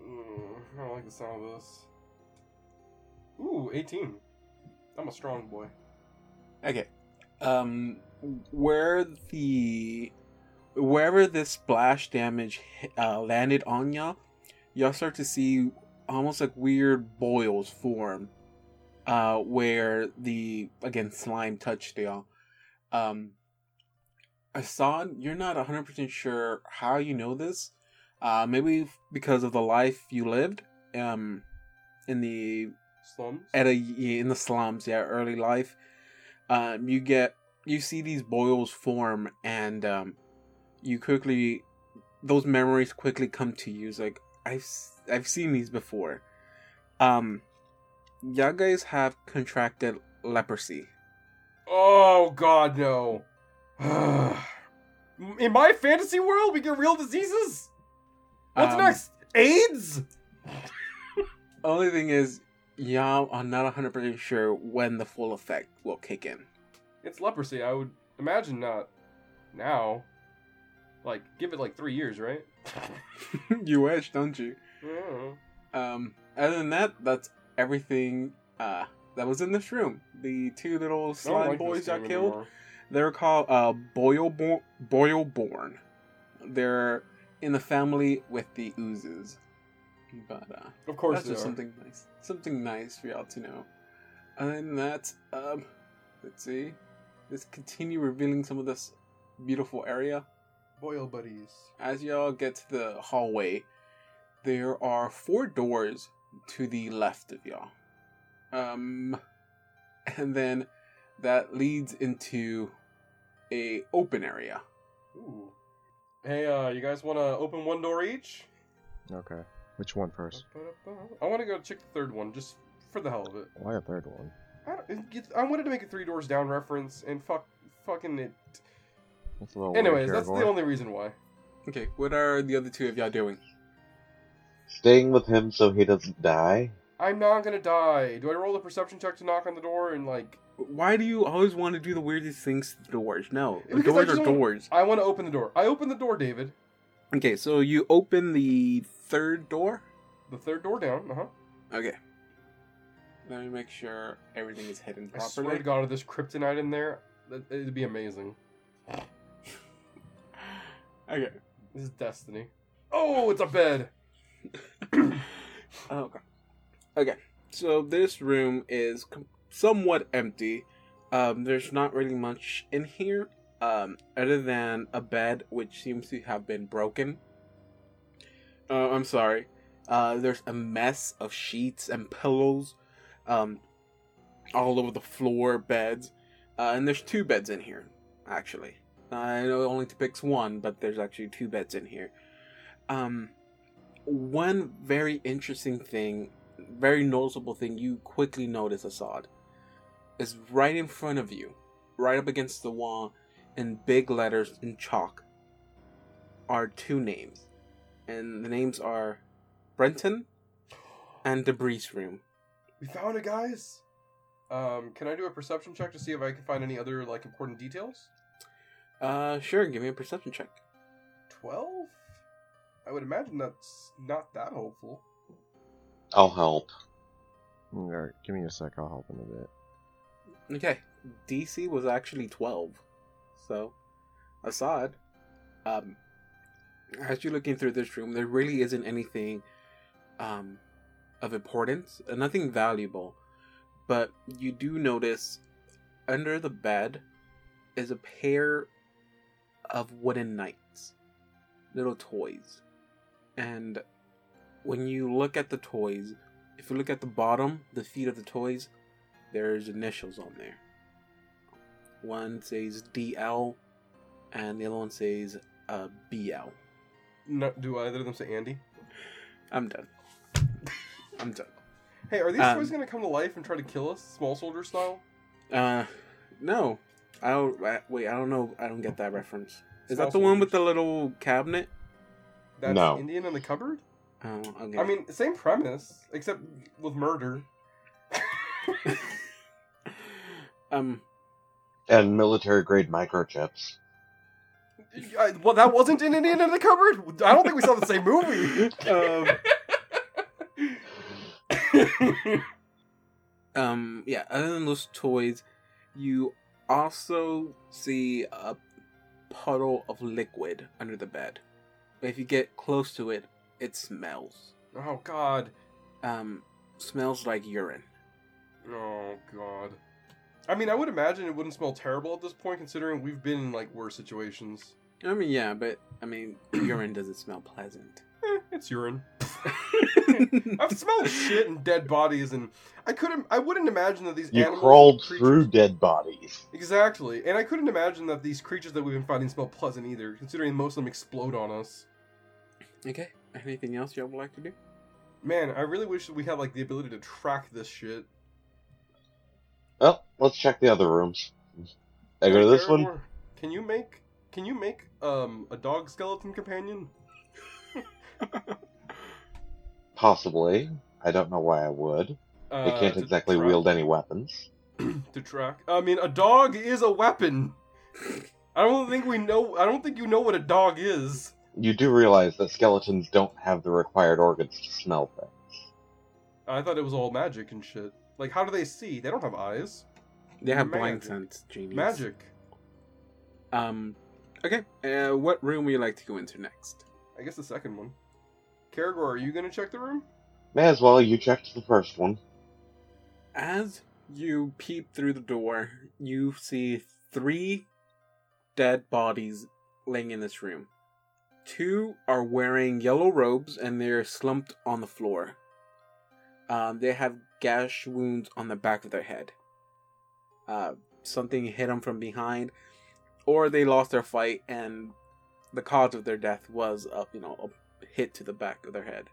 Mm, I don't like the sound of this. Ooh, 18. I'm a strong boy. Okay. Um, where the wherever this splash damage uh, landed on y'all, y'all start to see almost like weird boils form. Uh, where the again slime touched y'all. Um, Assad, you're not hundred percent sure how you know this. Uh, maybe because of the life you lived. Um, in the Slums. at a in the slums yeah early life um you get you see these boils form and um you quickly those memories quickly come to you it's like i've i've seen these before um y'all guys have contracted leprosy Oh god, no. In my fantasy world, we get real diseases. What's Um, next? AIDS? only thing is y'all are not 100% sure when the full effect will kick in It's leprosy. I would imagine not now. Like, give it like three years, right? you wish don't you. Um, other than that, that's everything uh, that was in this room. The two little slime like boys got killed. anymore. They're called uh, Boyleborn. Boyleborn. They're in the family with the oozes. But uh, Of course, that's just are. something nice. Something nice for y'all to know. And that, um, let's see. Let's continue revealing some of this beautiful area. Boyle buddies. As y'all get to the hallway, there are four doors to the left of y'all. Um, and then that leads into a open area. Ooh. Hey, uh, you guys want to open one door each? Okay. Which one first? I want to go check the third one just for the hell of it. Why a third one? I, don't, I wanted to make a three doors down reference, and fuck, fucking it. That's a little Anyways, weird, that's the only reason why. Okay, what are the other two of y'all doing? Staying with him so he doesn't die. I'm not gonna die. Do I roll a perception check to knock on the door and like? Why do you always want to do the weirdest things to doors? No, the Because doors are don't- doors. I want to open the door. I open the door, David. Okay, so you open the third door. The third door down. Uh huh. Okay. Let me make sure everything is hidden properly. I swear to God, if there's kryptonite in there, it'd be amazing. Okay. This is destiny. Oh, it's a bed. Oh, okay. Okay. So this room is com- somewhat empty. Um, there's not really much in here, um, other than a bed which seems to have been broken. Uh, I'm sorry. Uh, there's a mess of sheets and pillows, um, all over the floor, beds, uh, and there's two beds in here, actually. I know it only depicts one, but there's actually two beds in here. Um, one very interesting thing, very noticeable thing you quickly notice, Assad, is right in front of you, right up against the wall, in big letters in chalk, are two names. And the names are Brenton and Debris Room. We found it, guys. Um, can I do a perception check to see if I can find any other like important details? Uh, sure, give me a perception check. Twelve. I would imagine that's not that hopeful. I'll help. Alright, give me a sec, I'll help in a bit. Okay, DC was actually 12. So, Assad, um, as you're looking through this room, there really isn't anything um, of importance, uh, nothing valuable. But you do notice under the bed is a pair of wooden knights, little toys. And when you look at the toys, if you look at the bottom, the feet of the toys, there's initials on there. One says DL, and the other one says uh, BL. No, do either of them say Andy? I'm done. I'm done. Hey, are these Um, toys gonna come to life and try to kill us, small soldier style? Uh, no. I don't. I- Wait, I don't know. I don't get that reference. Is Small that the one with the little cabinet? That's No. Indian in the cupboard. Oh, okay. I mean, same premise, except with murder. um, And military grade microchips. I, well, that wasn't in Indian in the cupboard. I don't think we saw the same movie. um, um, yeah. Other than those toys, you also see a puddle of liquid under the bed. But if you get close to it, it smells. oh God. Um, smells like urine. Oh God. I mean, I would imagine it wouldn't smell terrible at this point, considering we've been in like worse situations. I mean, yeah, but I mean, urine doesn't smell pleasant. Eh, it's urine. I've smelled shit and dead bodies, and I couldn't. I wouldn't imagine that these You animals crawled creatures- through dead bodies. Exactly, and I couldn't imagine that these creatures that we've been fighting smell pleasant either, considering most of them explode on us. okay. Anything else y'all would like to do? Man, I really wish that we had like the ability to track this shit. Well, let's check the other rooms. I go to this one. Paramore, Can you make? Can you make um a dog skeleton companion? Possibly. I don't know why I would. Uh, They can't exactly track- wield any weapons. to track. I mean, a dog is a weapon. I don't think we know. I don't think you know what a dog is. You do realize that skeletons don't have the required organs to smell things. I thought it was all magic and shit. Like, how do they see? They don't have eyes. They have blind Magic. sense, genius. Magic. Um, okay. Uh, what room would you like to go into next? I guess the second one. Karagor, are you gonna check the room? May as well, you checked the first one. As you peep through the door, you see three dead bodies laying in this room. Two are wearing yellow robes and they're slumped on the floor. Um, they have gash wounds on the back of their head. Uh, something hit them from behind, or they lost their fight and the cause of their death was, a, you know, a hit to the back of their head.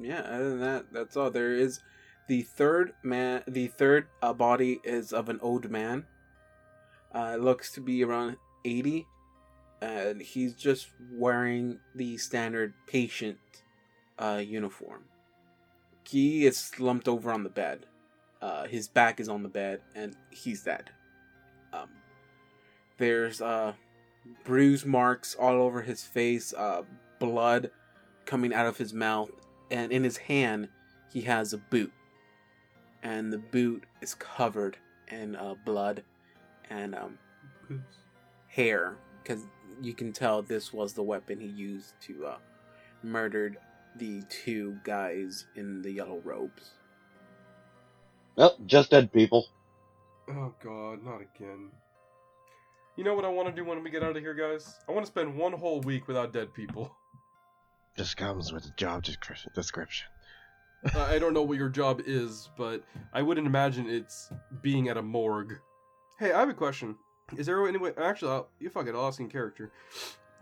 Yeah, other than that, that's all. There is the third man, the third uh, body is of an old man. Uh, looks to be around eighty, and he's just wearing the standard patient uh, uniform. he is slumped over on the bed. Uh, his back is on the bed, and he's dead. Um, there's uh, bruise marks all over his face, uh, blood coming out of his mouth, and in his hand he has a boot, and the boot is covered in uh, blood and um, hair, because you can tell this was the weapon he used to uh, murdered the two guys in the yellow robes. Well, just dead people. Oh god, not again. You know what I want to do when we get out of here, guys? I want to spend one whole week without dead people. Just comes with a job description. Uh, I don't know what your job is, but I wouldn't imagine it's being at a morgue. Hey, I have a question. Is there any way? Actually, I'll, you fuck it. I'll ask in character.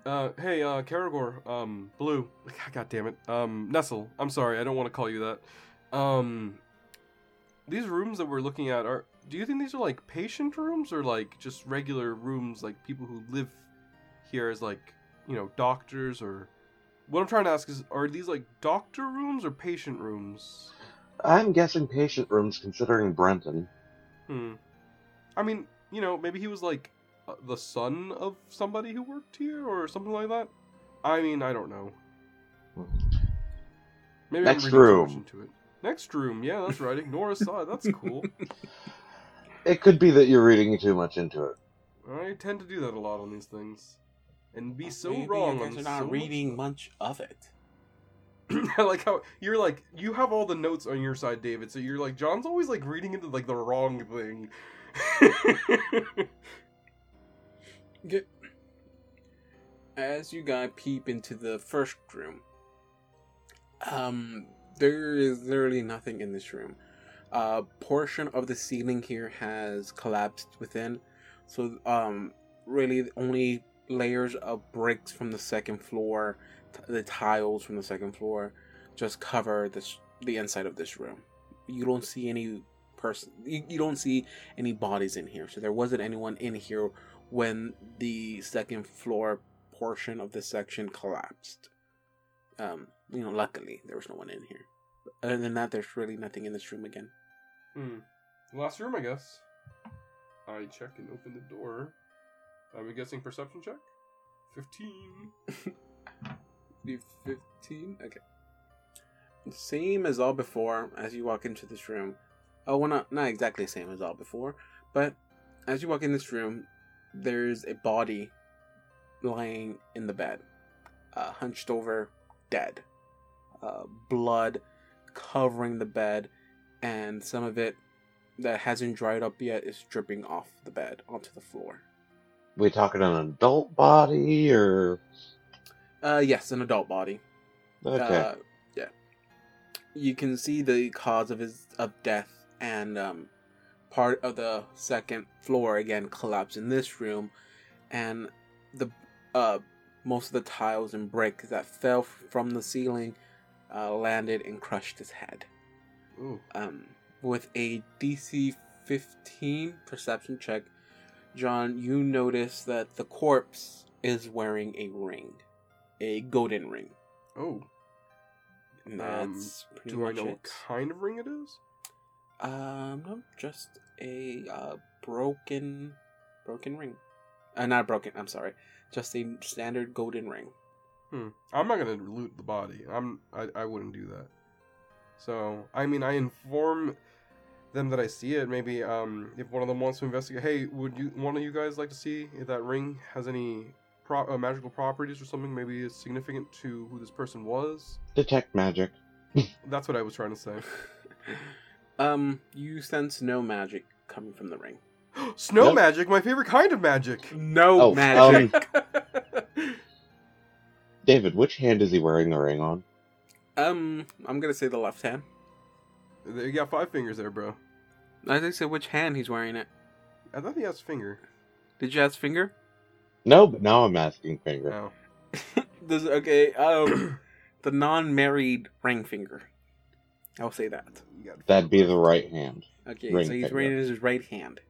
Uh, hey, uh, Karagor, um, Blue. God damn it. Um, Nestle. I'm sorry. I don't want to call you that. Um, these rooms that we're looking at are. Do you think these are like patient rooms or like just regular rooms, like people who live here as like you know doctors or? What I'm trying to ask is, are these like doctor rooms or patient rooms? I'm guessing patient rooms considering Brenton. Hmm. I mean, you know, maybe he was like uh, the son of somebody who worked here or something like that. I mean, I don't know. Maybe Next room. Next room, yeah, that's right. Ignore aside, that's cool. It could be that you're reading too much into it. I tend to do that a lot on these things, and be so Maybe wrong You on guys are not much reading much of it. I like how you're like you have all the notes on your side, David. So you're like John's always like reading into like the wrong thing. Good. As you guys peep into the first room, um, there is literally nothing in this room. A portion of the ceiling here has collapsed within, so um, really only layers of bricks from the second floor, t- the tiles from the second floor, just cover this the inside of this room. You don't see any person. You, you don't see any bodies in here. So there wasn't anyone in here when the second floor portion of the section collapsed. Um, you know, luckily there was no one in here. Other than that, there's really nothing in this room again. Hmm. Last room, I guess. I check and open the door. I'm guessing perception check. Fifteen. You 15? Okay. Same as all before as you walk into this room. Oh, well, not, not exactly same as all before, but as you walk in this room, there's a body lying in the bed, uh, hunched over, dead. Uh, blood covering the bed, and some of it that hasn't dried up yet is dripping off the bed onto the floor. We talking an adult body or Uh, yes, an adult body. okay? Uh, yeah. You can see the cause of his of death and um, part of the second floor again collapsed in this room, and the uh, most of the tiles and bricks that fell from the ceiling uh, landed and crushed his head. Ooh. Um, with a DC 15 perception check, John, you notice that the corpse is wearing a ring, a golden ring. Oh. And Um, that's pretty Do I know it. what kind of ring it is? Um, no, just a uh, broken, broken ring. Uh, not broken. I'm sorry. Just a standard golden ring. Hmm. I'm not gonna loot the body. I'm. I. I wouldn't do that. So I mean, I inform them that I see it. Maybe um, if one of them wants to investigate, hey, would you one of you guys like to see if that ring has any pro- uh, magical properties or something? Maybe it's significant to who this person was. Detect magic. That's what I was trying to say. um, you sense no magic coming from the ring. Snow Yep. magic, my favorite kind of magic. No Oh, magic. David, which hand is he wearing the ring on? Um, I'm gonna say the left hand. you got five fingers there, bro. I think say which hand he's wearing it. I thought he has finger. Did you ask finger? No, but now I'm asking finger. Oh. This okay. Um, the non-married ring finger. I'll say that. That'd be the right hand. Okay, Ring so he's finger. wearing his right hand.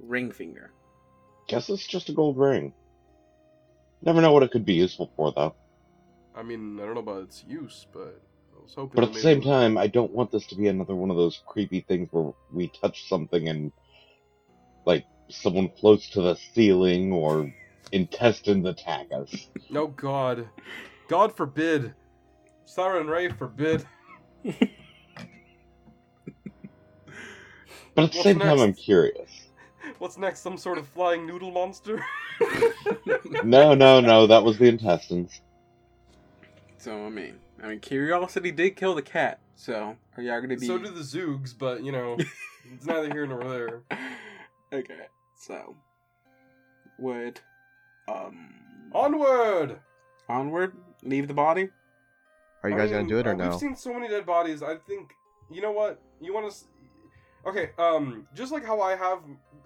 Ring finger. Guess it's just a gold ring. Never know what it could be useful for, though. I mean, I don't know about its use, but was hoping. But at the same time, I don't want this to be another one of those creepy things where we touch something and, like, someone floats to the ceiling or intestines attack us. No oh, God, God forbid, Sarenrae forbid. But at the same time. I'm curious. What's next? Some sort of flying noodle monster? No, no, no, that was the intestines. So I mean, I mean, curiosity did kill the cat. So are y'all gonna be? So do the Zoogs, but you know, it's neither here nor there. okay, so would um Onward! onward leave the body? Are you I guys mean, gonna do it or uh, no? We've seen so many dead bodies. I think you know what you want to. Okay, um, just like how I have,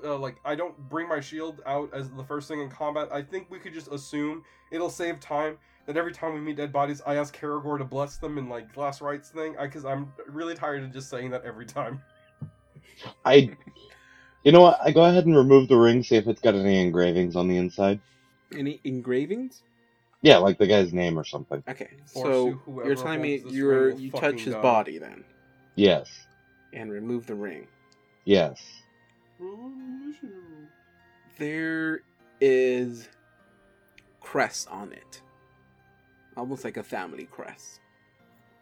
uh, like I don't bring my shield out as the first thing in combat. I think we could just assume it'll save time that every time we meet dead bodies, I ask Karagor to bless them in like last rites thing. Because I'm really tired of just saying that every time. I. You know what? I go ahead and remove the ring, see if it's got any engravings on the inside. Any engravings? Yeah, like the guy's name or something. Okay, so you, you're telling me you're ring you touch his die. body then Yes. and remove the ring. Yes. There is crest on it, almost like a family crest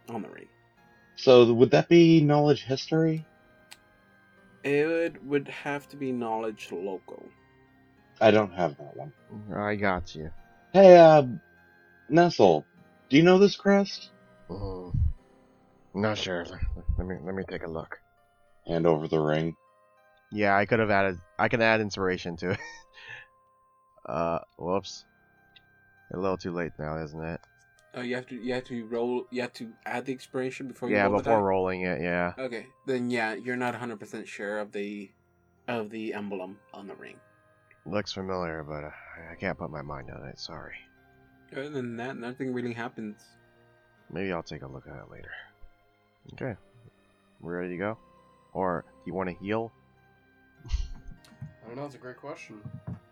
on the ring. So would that be knowledge history? It would have to be knowledge local. I don't have that one. I got you. Hey, uh, Nestle, do you know this crest? Mm. Not sure. Let me let me take a look. Hand over the ring. Yeah, I could have added. I can add inspiration to it. uh, whoops. A little too late now, isn't it? Oh, you have to you have to roll. You have to add the expiration before you yeah, roll before rolling it. Yeah. Okay, then yeah, you're not 100 percent sure of the of the emblem on the ring. Looks familiar, but uh, I can't put my mind on it. Sorry. Other than that, nothing really happens. Maybe I'll take a look at it later. Okay. we're ready to go? Or do you want to heal? I don't know. It's a great question.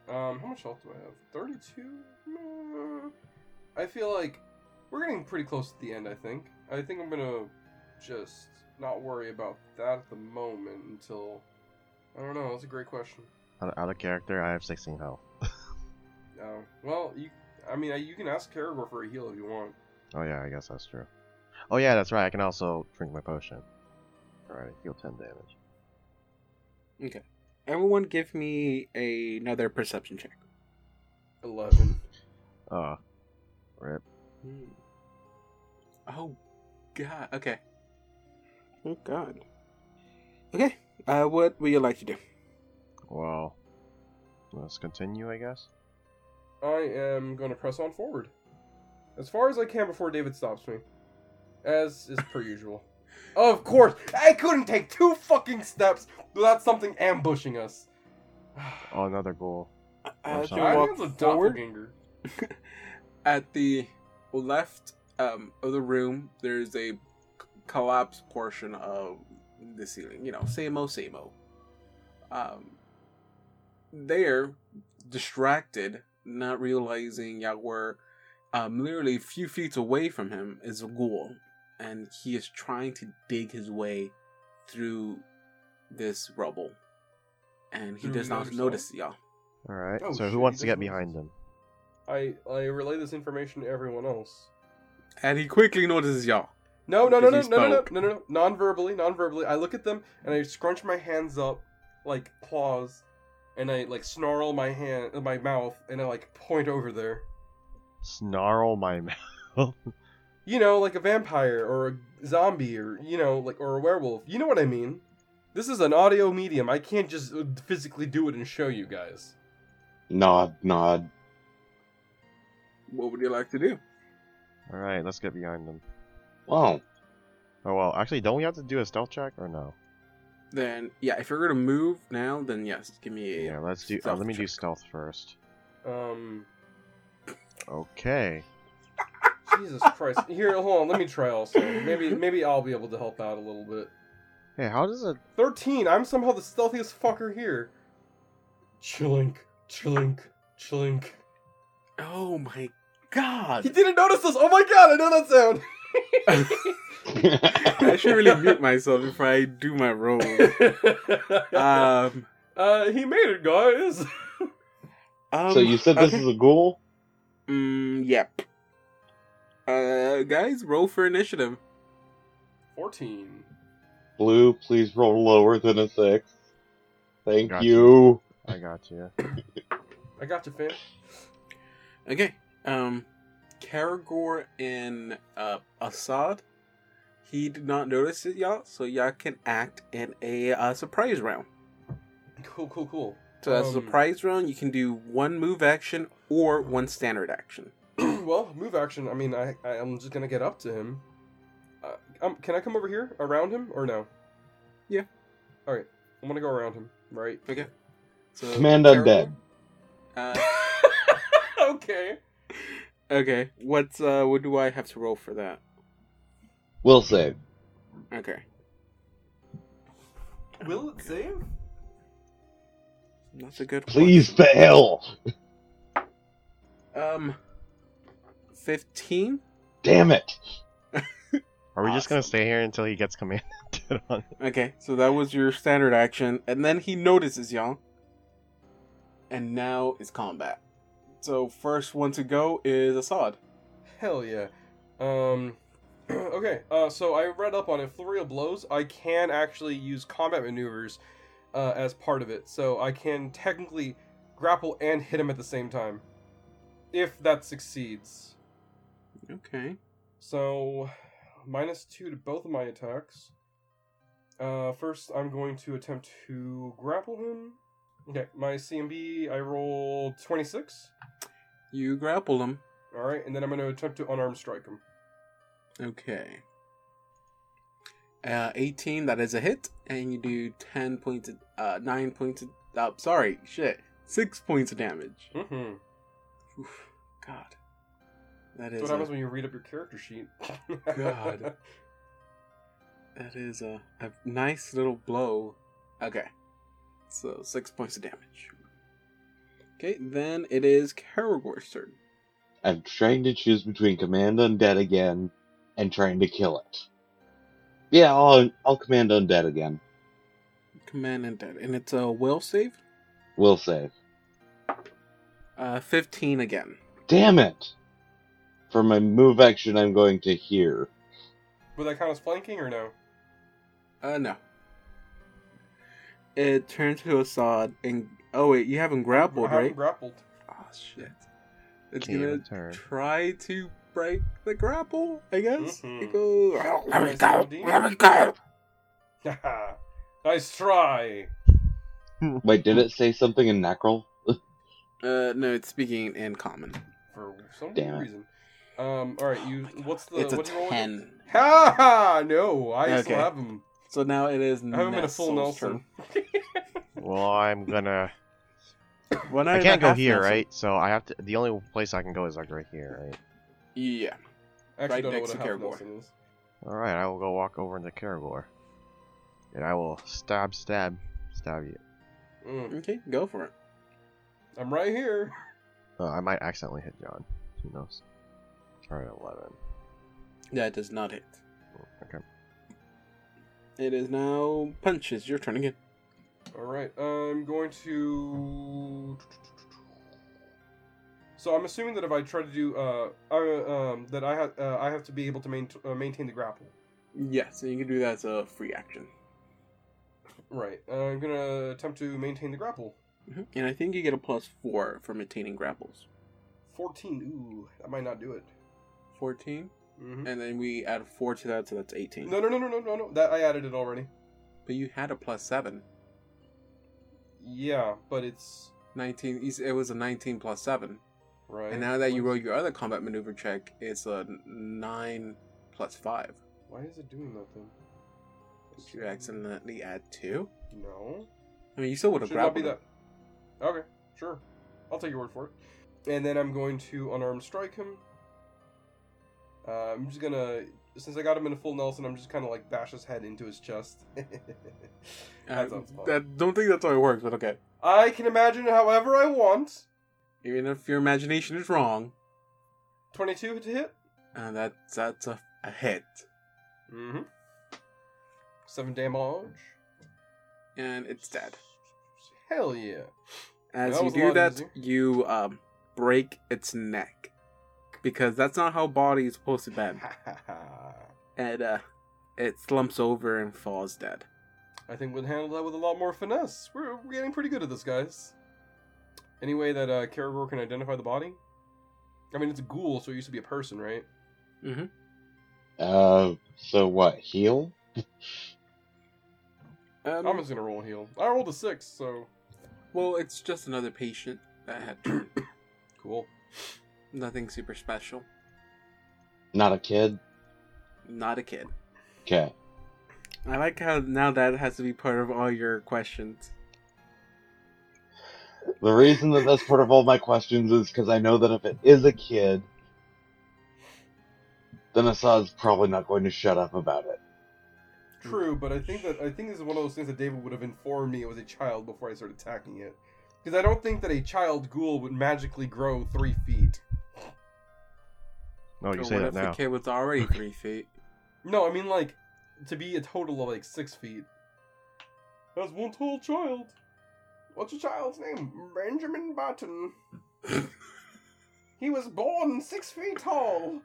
Um, how much health do I have? Thirty-two. I feel like we're getting pretty close to the end. I think. I think I'm gonna just not worry about that at the moment until. I don't know. That's a great question. Out, out of character, I have 16 health. Uh, well, you. I mean, you can ask Karagor for a heal if you want. Oh yeah, I guess that's true. Oh yeah, that's right. I can also drink my potion. Alright, heal 10 damage. Okay, everyone, give me a, another perception check. Eleven. Uh, rip. Hmm. Oh, God. Okay. Oh God. Okay. Uh, what would you like to do? Well, let's continue, I guess. I am going to press on forward. As far as I can before David stops me. As is per usual. Of course! I couldn't take two fucking steps without something ambushing us. Oh, another goal. As you sorry. I walk a forward, doppelganger. at the left um, of the room, there's a collapsed portion of the ceiling. You know, same o, same o. Um, there, distracted, not realizing y'all were um, literally a few feet away from him, is a ghoul, and he is trying to dig his way through this rubble, and he does not other notice y'all. Alright, Oh, so shit, who wants to get behind notice them? I, I relay this information to everyone else. And he quickly notices y'all. No, no, no, no, no, no, no, no, no, no. Non-verbally, non-verbally. I look at them and I scrunch my hands up like claws, and I like snarl my hand, my mouth, and I like point over there. Snarl my mouth. You know, like a vampire or a zombie or you know, like or a werewolf. You know what I mean? This is an audio medium. I can't just uh, physically do it and show you guys. Nod, nod. What would you like to do? Alright, let's get behind them. Well, Oh well, actually, don't we have to do a stealth check or no? Then, yeah, if you're gonna move now, then yes, give me a. Yeah, let's do. Uh, let me do stealth first. Um, Okay. Jesus Christ. Here, hold on. Let me try also. Maybe, maybe I'll be able to help out a little bit. Hey, how does it? Thirteen. I'm somehow the stealthiest fucker here. Chillink, chillink, chillink. Oh my god! He didn't notice us. Oh my god! I know that sound. I should really mute myself before I do my role. Um, uh, he made it, guys. um, so you said this okay. is a ghoul? Mm, yep. Uh, guys, roll for initiative. 14. Blue, please roll lower than a six. Thank Gotcha. you. I got you. I got you, fam. Okay. Um, Karagor and uh, Assad. He did not notice it, y'all, so y'all can act in a uh, surprise round. Cool, cool, cool. So as a Um, surprise round, you can do one move action or one standard action. well, move action. I mean, I, I I'm just gonna get up to him. Uh, um, can I come over here around him or no? Yeah. All right, I'm gonna go around him. Right. Okay. So Command Karagor, undead. Uh, okay. Okay. What's uh? What do I have to roll for that? Will save. Okay. Will it save? That's a good. Please fail. Um. Fifteen. Damn it. Are we just gonna stay here until he gets commanded on? Okay, so that was your standard action, and then he notices y'all, and now it's combat. So first one to go is Assad. Hell yeah. Um. okay. Uh. So I read up on of blows. I can actually use combat maneuvers, uh, as part of it. So I can technically grapple and hit him at the same time, if that succeeds. Okay. So, minus two to both of my attacks. Uh, first, I'm going to attempt to grapple him. Okay, my CMB, I rolled 26. You grapple him. Alright, and then I'm going to attempt to unarmed strike him. Okay. Uh, 18, that is a hit, and you do 10 points, of, uh, 9 points, of, uh, sorry, shit, 6 points of damage. Mm-hmm. Oof, God. That That's is what happens a, when you read up your character sheet. God. that is a, a nice little blow. Okay. So, 6 points of damage. Okay, then it is Karagor's turn. I'm trying to choose between command undead again and trying to kill it. Yeah, I'll I'll command undead again. Command undead. And it's a will save. Will save. Uh, 15 again. Damn it! For my move action, I'm going to here. Would that count as flanking or no? Uh, no. It turns to Assad and oh wait, you haven't grappled, I haven't right? grappled. oh shit! It's Can't gonna turn. try to break the grapple. I guess. Mhm. It goes. "Oh, Let me Nice go. Let me go. nice try. Wait, did it say something in Necril? Uh, no, it's speaking in common. For some Damn weird it. reason. Um, alright, Oh you. my God. what's the. It's a what do you roll again? ten. Ha ha! No, I Okay. still have him. So now it is. I'm him in a full Nestle's Nelson. turn. Well, I'm gonna. One I can't go here, Nelson. right? So I have to. The only place I can go is like right here, right? Yeah. Actually Right next to half Karagor. Nelson is. All right, I will go walk over into Karagor, and I will stab, stab, stab you. Mm, Okay, go for it. I'm right here. Oh, I might accidentally hit John. Who knows? Try at eleven. That does not hit. Okay. It is now punches. Your turn again. Alright, I'm going to. So I'm assuming that if I try to do, uh, I, um, that I have, uh, I have to be able to main- uh, maintain the grapple. Yes, and you can do that as a free action. Right. Uh, I'm gonna attempt to maintain the grapple. Mhm. And I think you get a plus four for maintaining grapples. 14. Ooh, that might not do it. 14. Hmm And then we add four to that, so that's 18. No, no, no, no, no, no, no. That I added it already. But you had a plus seven. Yeah, but it's 19. It was a 19 plus seven. right. And now that you roll your other combat maneuver check, it's a nine plus five. Why is it doing that then? Did you accidentally add two? No. I mean, you still would have not that. Okay, sure. I'll take your word for it. And then I'm going to unarmed strike him. Uh, I'm just gonna, since I got him in a full Nelson, I'm just kind of like bash his head into his chest. that Uh, sounds fun. that, don't think that's how it works, but okay. I can imagine however I want. Even if your imagination is wrong, 22 to hit. uh, that, that's a a hit, Mm-hmm. Seven damage. and it's dead. Hell yeah. As That you do that, you um, break its neck because that's not how body is supposed to bend. And uh, it slumps over and falls dead. I think we'll handle that with a lot more finesse. We're, we're getting pretty good at this, guys. Any way that uh, Karagor can identify the body? I mean, it's a ghoul, so it used to be a person, right? Mm-hmm. Uh, so what? Heal? Um, I'm just gonna roll heal. I rolled a six, so well, it's just another patient that had turned. cool. Nothing super special. Not a kid? Not a kid. Okay. I like how now that has to be part of all your questions. The reason that that's part of all my questions is because I know that if it is a kid, then Assad's probably not going to shut up about it. True, but I think that I think this is one of those things that David would have informed me it was a child before I started attacking it. Because I don't think that a child ghoul would magically grow three feet. No, Oh, you Or say what that if now. the kid was already three feet? No, I mean like to be a total of like six feet. That's one tall child. What's your child's name? Benjamin Button. he was born six feet tall.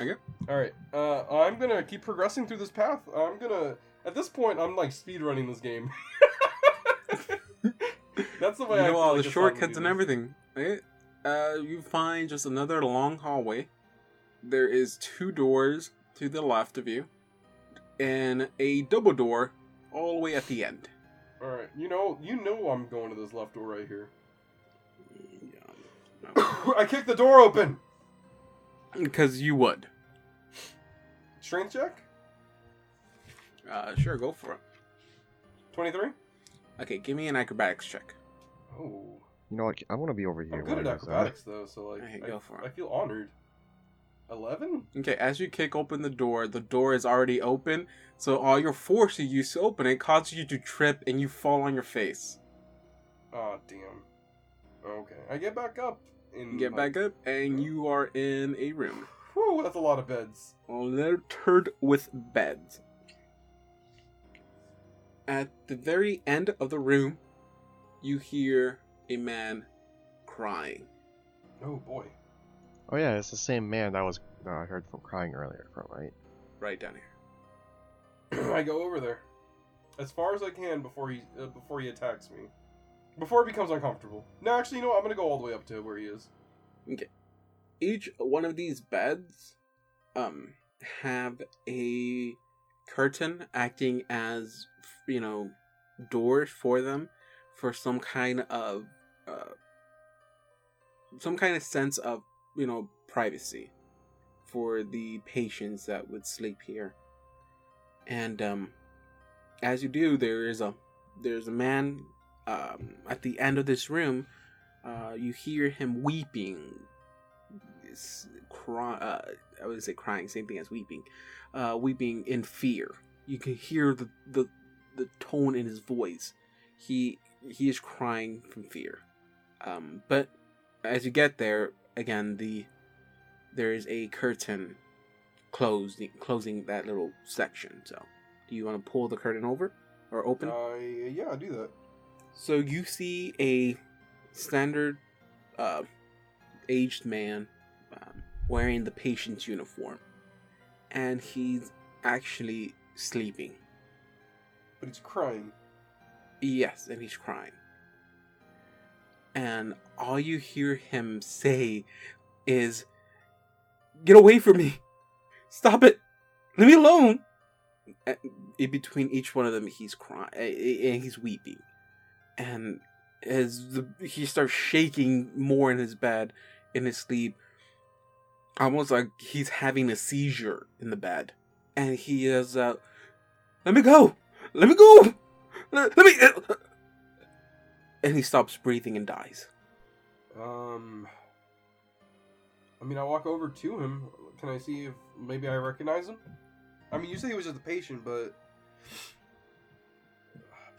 Okay. All right. Uh, I'm gonna keep progressing through this path. I'm gonna. At this point, I'm like speed running this game. That's the way you I know feel all like the it's fun shortcuts and everything. Right? Uh, you find just another long hallway. There is two doors to the left of you, and a double door all the way at the end. All right. You know, you know, I'm going to this left door right here. I kicked the door open. Because you would. Strength check. Uh, sure, go for it. Twenty-three. Okay, give me an acrobatics check. Oh, You know what? I want to be over here. I'm good at while you acrobatics though, so like, Alright, I, go for it. I feel honored. Eleven. Okay, as you kick open the door, the door is already open, so all your force you use to open it causes you to trip and you fall on your face. Oh damn. Okay, I get back up. In You get back up, and you are in a room. Whew, that's a lot of beds. littered with beds. At the very end of the room, you hear a man crying. Oh boy. Oh yeah, it's the same man that was uh, I heard from crying earlier from, right? Right down here. I go over there as far as I can before he uh, before he attacks me. Before it becomes uncomfortable. No, actually, you know what? I'm gonna go all the way up to where he is. Okay. Each one of these beds um have a curtain acting as you know doors for them for some kind of uh, some kind of sense of you know privacy for the patients that would sleep here. And um as you do there is a there's a man um at the end of this room uh you hear him weeping. Cry uh, i would say crying same thing as weeping. Uh weeping in fear. You can hear the the the tone in his voice. He he is crying from fear um but as you get there again the there is a curtain closed closing that little section so do you want to pull the curtain over or open Uh, yeah, I'll do that. so you see a standard uh, aged man um, wearing the patient's uniform and he's actually sleeping But he's crying. Yes, and he's crying. And all you hear him say is, Get away from me! Stop it! Leave me alone! In between each one of them, he's crying and he's weeping. And as the, he starts shaking more in his bed, in his sleep, almost like he's having a seizure in the bed. And he is, uh, Let me go! Let me go! Let let me. And he stops breathing and dies. Um. I mean, I walk over to him. Can I see if maybe I recognize him? I mean, you say he was just a patient, but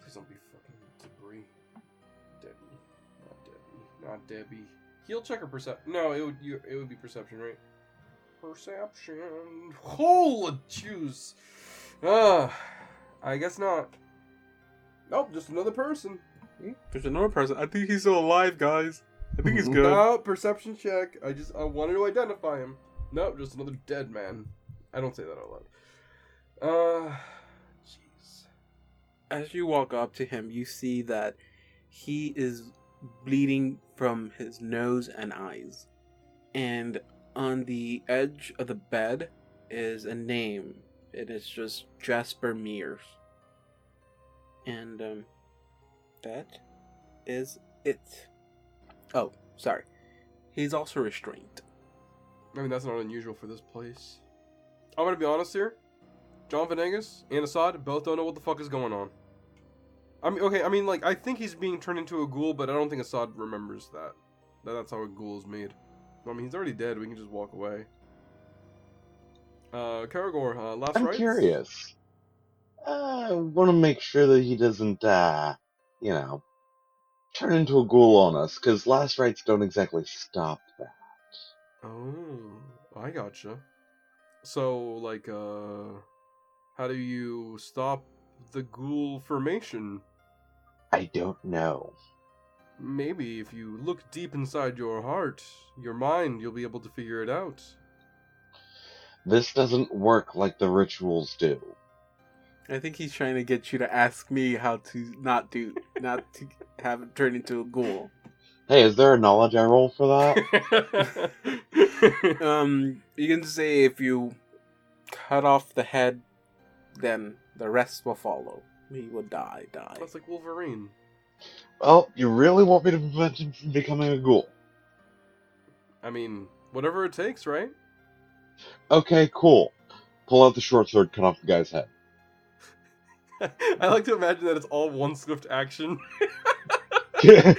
please don't be fucking debris. Debbie, not Debbie, not Debbie. Heal check or perception? No, it would you. It would be perception, right? Perception. Holy juice. Ah, I guess not. Nope, just another person. There's another person. I think he's still alive, guys. I think he's good. No, perception check. I just I wanted to identify him. Nope, just another dead man. I don't say that out loud. Uh, jeez. As you walk up to him, you see that he is bleeding from his nose and eyes. And on the edge of the bed is a name. It is just Jasper Mears. And um that is it. Oh, sorry. He's also restrained. I mean, that's not unusual for this place. I'm gonna be honest here. John Venegas and Assad both don't know what the fuck is going on. I mean, okay, I mean, like, I think he's being turned into a ghoul, but I don't think Assad remembers that. That that's how a ghoul is made. I mean, he's already dead. We can just walk away. Uh, Karagor, uh, last I'm rites? curious. I want to make sure that he doesn't, uh, you know, turn into a ghoul on us, because last rites don't exactly stop that. Oh, I gotcha. So, like, uh, how do you stop the ghoul formation? I don't know. Maybe if you look deep inside your heart, your mind, you'll be able to figure it out. This doesn't work like the rituals do. I think he's trying to get you to ask me how to not do not to have it turn into a ghoul. Hey, is there a knowledge I roll for that? Um, you can say if you cut off the head, then the rest will follow. He will die, die. That's like Wolverine. well, you really want me to prevent him from becoming a ghoul? I mean, whatever it takes, right? Okay, cool. Pull out the short sword, cut off the guy's head. I like to imagine that it's all one swift action.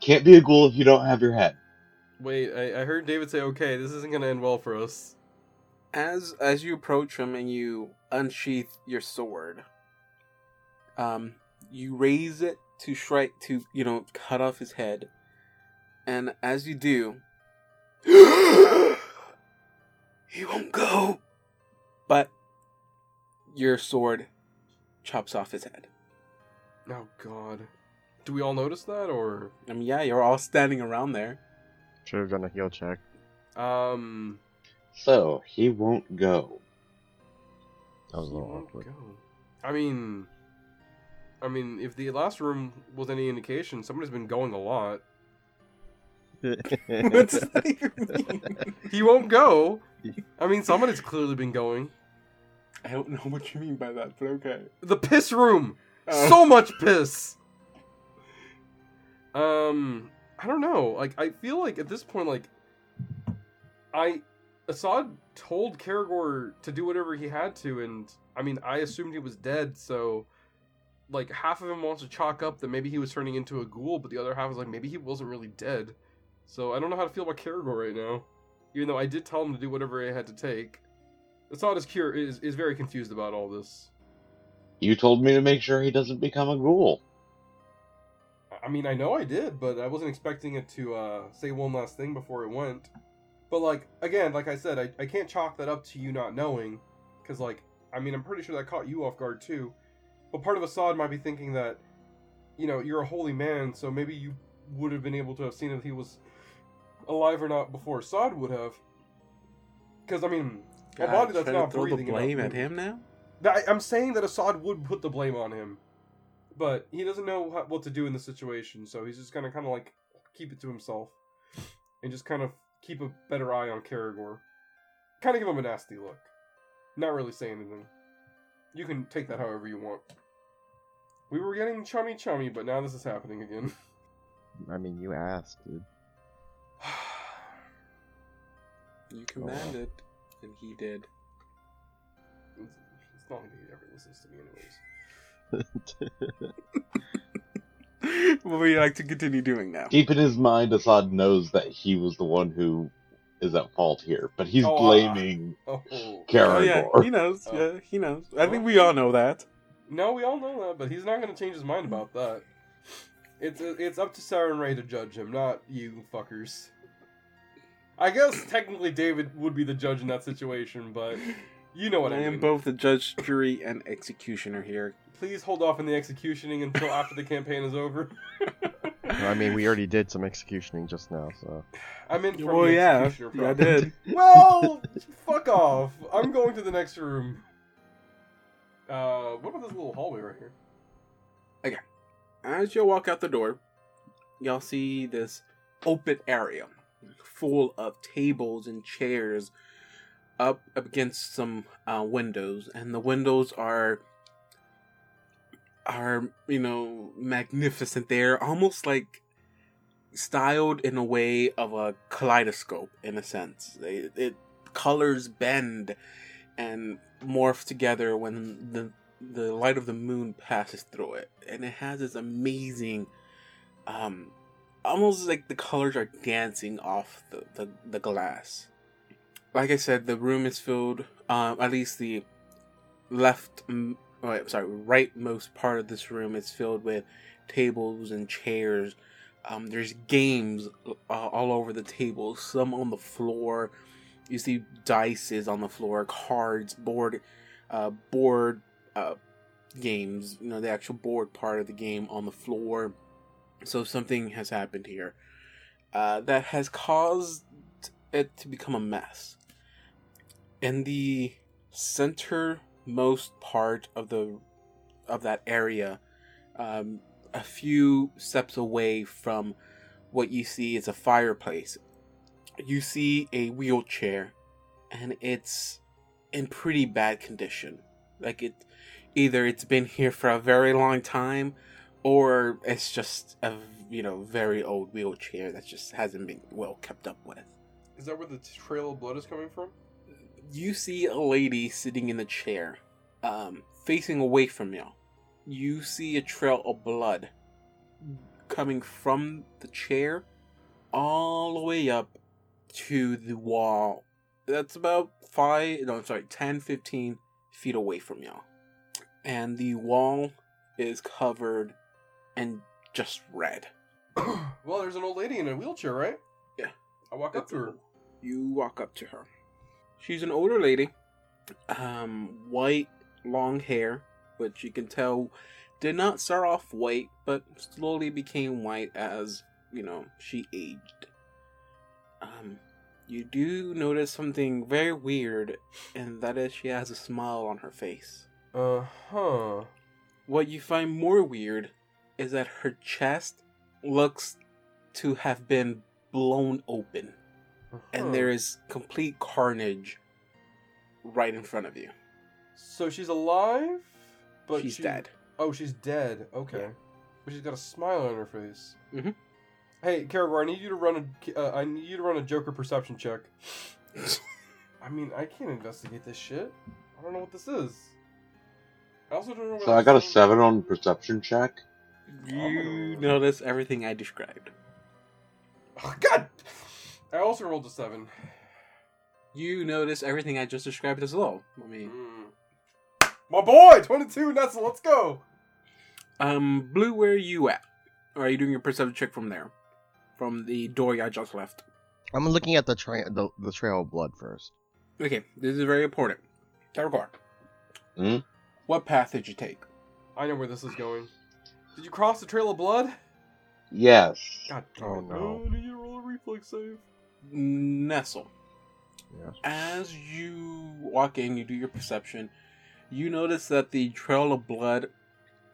Can't be a ghoul if you don't have your head. Wait, I, I heard David say, "Okay, this isn't gonna end well for us." As as you approach him and you unsheath your sword, um, you raise it to strike to you know cut off his head, and as you do, he won't go. But your sword chops off his head. Oh God, do we all notice that, or I mean, yeah, you're all standing around there. Should have done a heal check. um? So, he won't go. That was a little awkward. go. I mean, I mean, if the last room was any indication, somebody's been going a lot. What's that even mean? He won't go. I mean, someone has clearly been going. I don't know what you mean by that, but okay. The piss room. Oh. So much piss. Um, I don't know. Like, I feel like at this point, like, I Assad told Karagor to do whatever he had to, and I mean, I assumed he was dead, so like half of him wants to chalk up that maybe he was turning into a ghoul, but the other half is like maybe he wasn't really dead. So I don't know how to feel about Karagor right now, even though I did tell him to do whatever he had to take. Assad is cure is is very confused about all this. You told me to make sure he doesn't become a ghoul. I mean, I know I did, but I wasn't expecting it to uh, say one last thing before it went. But like again, like I said, I, I can't chalk that up to you not knowing, because like I mean, I'm pretty sure that caught you off guard too. But part of Assad might be thinking that, you know, you're a holy man, so maybe you would have been able to have seen if he was alive or not before Assad would have. Because I mean, a body that's trying to not throw the breathing enough blame at him now. I, I'm saying that Assad would put the blame on him, but he doesn't know how, what to do in the situation, so he's just gonna kind of like keep it to himself and just kind of keep a better eye on Karagor. Kind of give him a nasty look. Not really say anything. You can take that however you want. We were getting chummy chummy, but now this is happening again. I mean, you asked, dude. You oh, commanded, and he did. it's, it's not like he ever listens to me, anyways. what would you like to continue doing now? Deep in his mind, Assad knows that he was the one who is at fault here, but he's Oh, uh, blaming Oh, Oh, Karagor. yeah, he knows. Oh. Yeah, he knows. I think we all know that. No, we all know that, but he's not going to change his mind about that. It's it's up to Sarenrae to judge him, not you fuckers. I guess technically David would be the judge in that situation, but you know what I, I mean. am both the judge, jury, and executioner here. Please hold off on the executioning until after the campaign is over. I mean, we already did some executioning just now, so. I'm in from Well, the yeah, executioner yeah, I did. Well, fuck off. I'm going to the next room. Uh, what about this little hallway right here? Okay. As you walk out the door, y'all see this open area full of tables and chairs up against some uh, windows, and the windows are are you know magnificent. They're almost like styled in a way of a kaleidoscope in a sense. They, it colors bend and morph together when the the light of the moon passes through it, and it has this amazing, um, almost like the colors are dancing off the the, the glass. Like I said, the room is filled. Um, at least the left, mm, oh, sorry, rightmost part of this room is filled with tables and chairs. Um, there's games uh, all over the tables. Some on the floor. You see dices on the floor, cards, board, uh, board uh, games, you know, the actual board part of the game on the floor. So something has happened here uh, that has caused it to become a mess. In the centermost part of the of that area, um, a few steps away from what you see is a fireplace, you see a wheelchair, and it's in pretty bad condition. Like it, either it's been here for a very long time, or it's just a you know very old wheelchair that just hasn't been well kept up with. Is that where the trail of blood is coming from? You see a lady sitting in the chair, um, facing away from you. You see a trail of blood coming from the chair all the way up to the wall. That's about five, no, I'm sorry, 10, 15 feet away from y'all. And the wall is covered in just red. well, there's an old lady in a wheelchair, right? Yeah. I walk up to her. You walk up to her. She's an older lady, um, white, long hair, which you can tell did not start off white, but slowly became white as you know she aged. Um, you do notice something very weird, and that is she has a smile on her face. Uh huh. What you find more weird is that her chest looks to have been blown open and there is complete carnage right in front of you. So she's alive, but She's she- dead. Oh, she's dead. Okay, Yeah. but she's got a smile on her face. Mhm. Hey, Karagor, I need you to run a. Uh, I need you to run a Joker perception check. I mean, I can't investigate this shit. I don't know what this is. I also don't know. What So I got a seven on perception check. You notice everything I described. Oh, God. I also rolled a seven. You notice everything I just described as well. I mean, Mm. My boy, twenty-two. Nestle, let's go. um, Blue, where are you at? Or are you doing your perception check from there? From the door I just left. I'm looking at the, tra- the the trail of blood first. Okay, this is very important. Terragor. Hmm? What path did you take? I know where this is going. Did you cross the trail of blood? Yes. God damn Oh, it. no. Oh, I need you roll a reflex save. Nestle. Yes. As you walk in, you do your perception. You notice that the trail of blood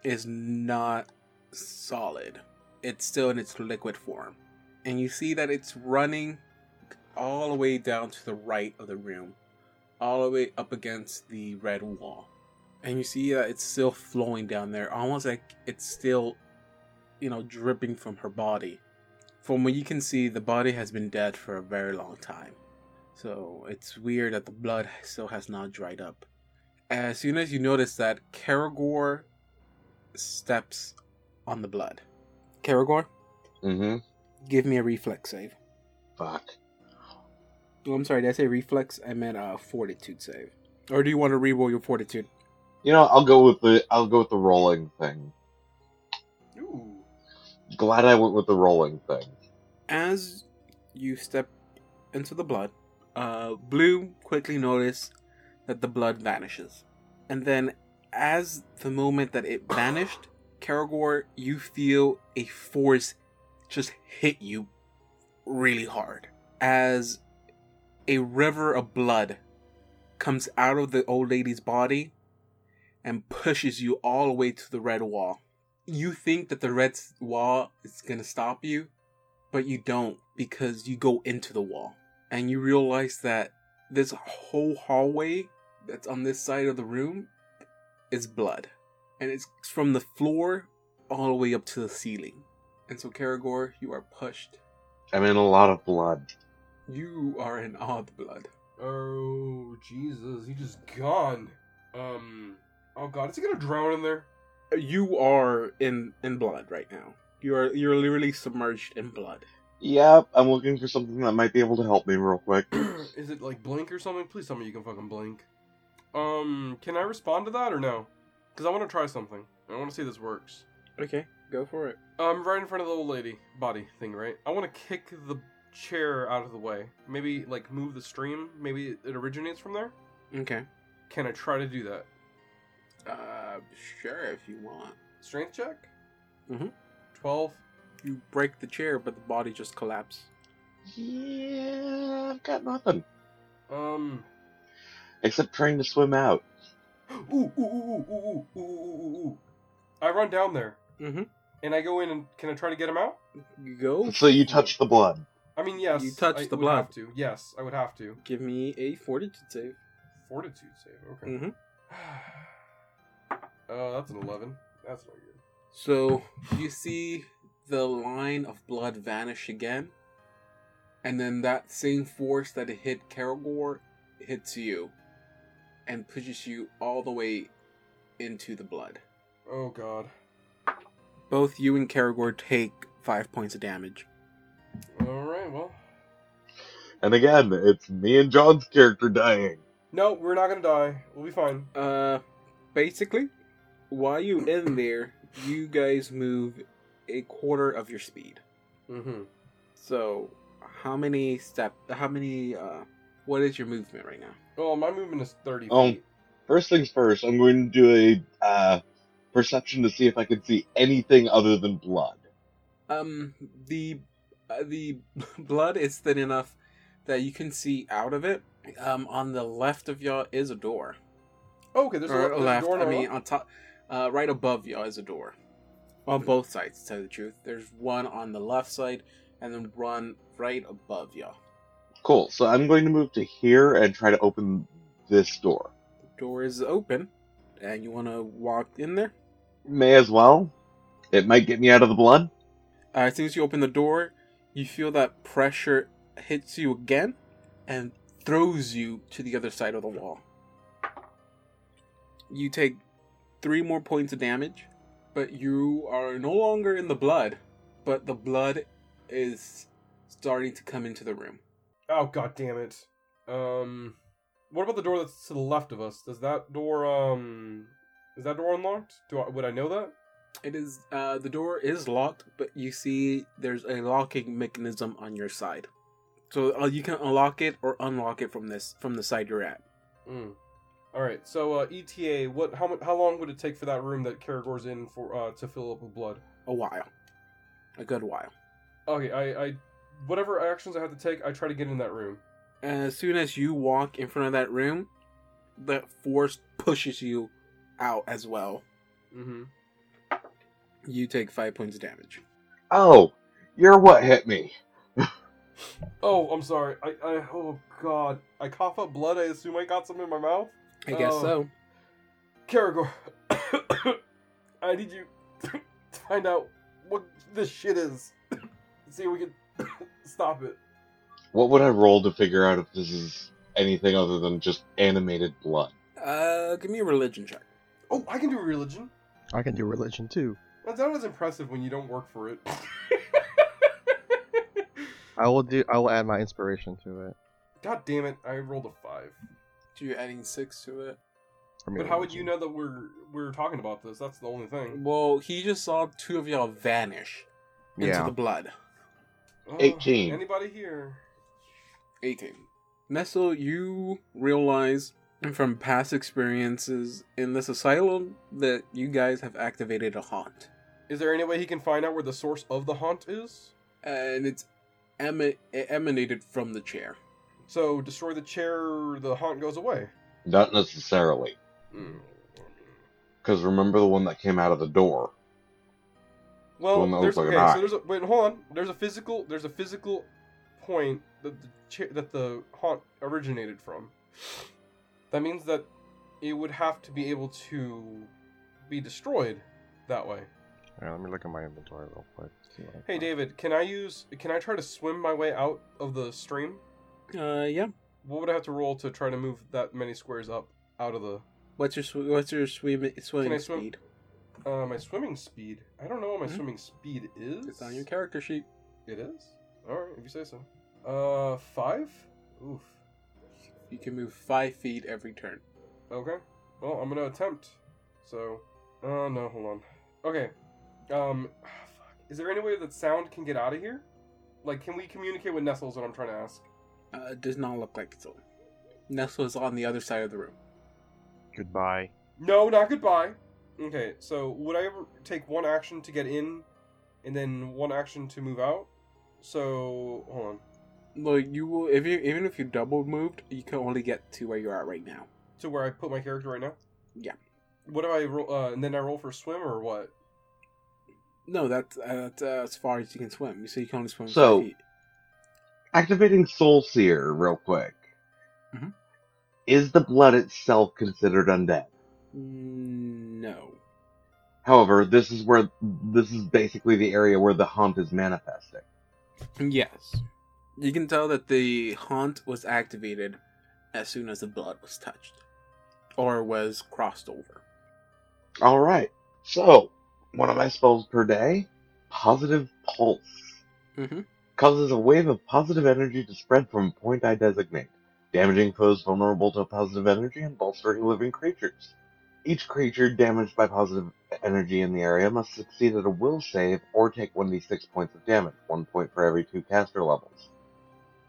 is not solid. It's still in its liquid form. And you see that it's running all the way down to the right of the room, all the way up against the red wall. And you see that it's still flowing down there, almost like it's still, you know, dripping from her body. From what you can see, the body has been dead for a very long time. So it's weird that the blood still has not dried up. As soon as you notice that, Karagor steps on the blood. Karagor, Mm-hmm. give me a reflex save. Fuck. Oh, I'm sorry, did I say reflex? I meant a fortitude save. Or do you want to reroll your fortitude? You know, I'll go with the I'll go with the rolling thing. Ooh. Glad I went with the rolling thing. As you step into the blood. Uh, Blue quickly noticed that the blood vanishes. And then, as the moment that it vanished, Karagor, you feel a force just hit you really hard. As a river of blood comes out of the old lady's body and pushes you all the way to the red wall. You think that the red wall is going to stop you, but you don't because you go into the wall and you realize that this whole hallway that's on this side of the room is blood. And it's from the floor all the way up to the ceiling. And so, Karagor, you are pushed. I'm in a lot of blood. You are in odd blood. Oh Jesus, he just gone. Um. Oh God, is he gonna drown in there? You are in in blood right now. You are you're literally submerged in blood. Yep, I'm looking for something that might be able to help me real quick. is it like blink or something? Please tell me you can fucking blink. Um, can I respond to that or no? Because I want to try something. I want to see if this works. Okay, go for it. I'm right in front of the old lady body thing, right? I want to kick the chair out of the way. Maybe like move the stream. Maybe it originates from there. Okay. Can I try to do that? Uh, sure, if you want. Strength check? Mm-hmm. 12. You break the chair, but the body just collapses. Yeah, I've got nothing. Um. Except trying to swim out. Ooh, ooh, ooh, ooh, ooh, ooh, ooh, ooh. I run down there. Mm-hmm. And I go in and can I try to get him out? You go. So you touch the blood. I mean, yes. You touch I the would blood. Have to. Yes, I would have to. Give me a fortitude save. Fortitude save. Okay. Mm-hmm. Oh, that's an eleven. That's not good. So you see the line of blood vanish again, and then that same force that hit Karagor hits you, and pushes you all the way into the blood. Oh God. Both you and Karagor take five points of damage. All right. Well. And again, it's me and John's character dying. No, we're not gonna die. We'll be fine. Uh, basically, while you in there, you guys move a quarter of your speed. Mm-hmm. So, how many step? How many? Uh, what is your movement right now? Well, my movement is thirty Oh. feet. First things first, I'm going to do a uh, perception to see if I can see anything other than blood. Um, the uh, the blood is thin enough that you can see out of it. Um, on the left of y'all is a door. Oh, okay, there's a, or le- there's a left. door I now. mean, on top, uh, right above y'all is a door. On both sides, to tell you the truth. There's one on the left side, and then one right above y'all. Cool. So I'm going to move to here and try to open this door. The door is open, and you want to walk in there. May as well. It might get me out of the blood. Uh, as soon as you open the door, you feel that pressure hits you again, and throws you to the other side of the wall. You take three more points of damage, but you are no longer in the blood, but the blood is starting to come into the room. Oh god damn it. Um what about the door that's to the left of us? Does that door um is that door unlocked? Do I would I know that? It is uh, the door is locked, but you see there's a locking mechanism on your side, so uh, you can unlock it or unlock it from this from the side you're at. Mm. All right. So uh, ETA, what how mu- how long would it take for that room that Karagor's in for uh to fill up with blood? A while, a good while. Okay, I I whatever actions I have to take, I try to get in that room. And as soon as you walk in front of that room, that force pushes you out as well. Mhm. You take five points of damage. Oh, you're what hit me. Oh, I'm sorry. I I oh god. I cough up blood. I assume I got some in my mouth. I guess Oh. so. Karagor, I need you to find out what this shit is. See if we can stop it. What would I roll to figure out if this is anything other than just animated blood? Uh, give me a religion check. Oh, I can do religion. I can do religion too. That's not as impressive when you don't work for it. I will do. I will add my inspiration to it. God damn it! I rolled a five. So you're adding six to it. For me, But how would you know that we're we're talking about this? That's the only thing. Well, he just saw two of y'all vanish into Yeah. the blood. Oh, 18. Anybody here? 18. Nestle, you realize from past experiences in this asylum that you guys have activated a haunt. Is there any way he can find out where the source of the haunt is? And it's ema- it emanated from the chair. So destroy the chair, the haunt goes away. Not necessarily. Hmm. Because remember the one that came out of the door? Well, One that there's looks okay. like an So there's a wait. Hold on. There's a physical. There's a physical point that the cha- that the haunt originated from. That means that it would have to be able to be destroyed that way. Yeah, let me look at my inventory real quick. see what I Hey. David, can I use? Can I try to swim my way out of the stream? Uh, yeah. What would I have to roll to try to move that many squares up out of the? What's your sw- what's your swim- swimming I swim? speed? Uh, my swimming speed. I don't know what my Mhm. swimming speed is. It's on your character sheet. It is. All right, if you say so. Uh, five. Oof. You can move five feet every turn. Okay. Well, I'm gonna attempt. So, uh, no, hold on. Okay. Um, fuck. Is there any way that sound can get out of here? Like, can we communicate with Nestle's? What I'm trying to ask. Uh, it does not look like so. Nestle is on the other side of the room. Goodbye. No, not goodbye. Okay. So, would I ever take one action to get in, and then one action to move out? So, hold on. Well, you will if you even if you double moved, you can only get to where you are at right now. To where I put my character right now. Yeah. What do I roll? Uh, and then I roll for swim or what? No, that's uh, that's uh, as far as you can swim. You say you can only swim So- five feet. Activating Soul Seer, real quick. Mhm. Is the blood itself considered undead? No. However, this is where this is basically the area where the haunt is manifesting. Yes. You can tell that the haunt was activated as soon as the blood was touched. Or was crossed over. Alright. So, one of my spells per day, Positive Pulse. Mm-hmm. Causes a wave of positive energy to spread from a point I designate, damaging foes vulnerable to positive energy and bolstering living creatures. Each creature damaged by positive energy in the area must succeed at a will save or take 1d6 points of damage, one point for every two caster levels.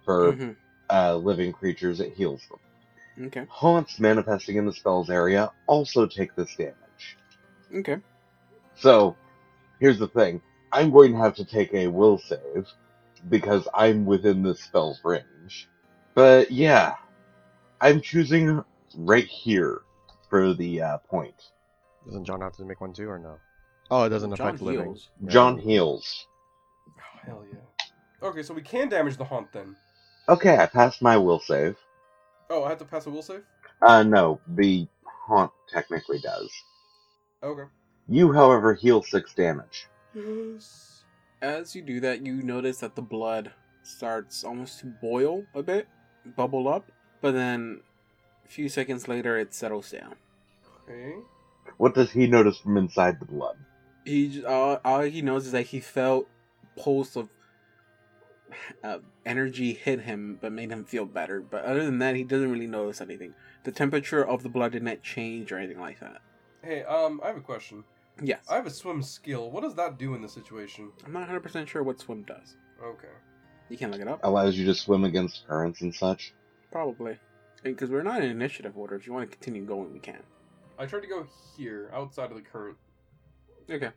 For Mm-hmm. uh, living creatures, it heals them. Okay. Haunts manifesting in the spell's area also take this damage. Okay. So, here's the thing. I'm going to have to take a will save because I'm within the spell's range. But yeah, I'm choosing right here for the uh, point. Doesn't John have to make one too, or no? Oh, it doesn't John affect living. heals. Yeah. John heals. Oh, hell yeah. Okay, so we can damage the haunt then. Okay, I passed my will save. Oh, I have to pass a will save? Uh, no, the haunt technically does. Okay. You, however, heal six damage. Yes. As you do that, you notice that the blood starts almost to boil a bit, bubble up, but then a few seconds later it settles down. Okay. What does he notice from inside the blood? He j- all, all he knows is that he felt pulse of uh, energy hit him, but made him feel better. But other than that, he doesn't really notice anything. The temperature of the blood did not change or anything like that. Hey, um, I have a question. Yes, I have a swim skill. What does that do in this situation? I'm not 100 percent sure what swim does. Okay. You can look it up. Allows you to swim against currents and such. Probably. Because we're not in initiative order. If you want to continue going, we can. I tried to go here, outside of the current. Okay.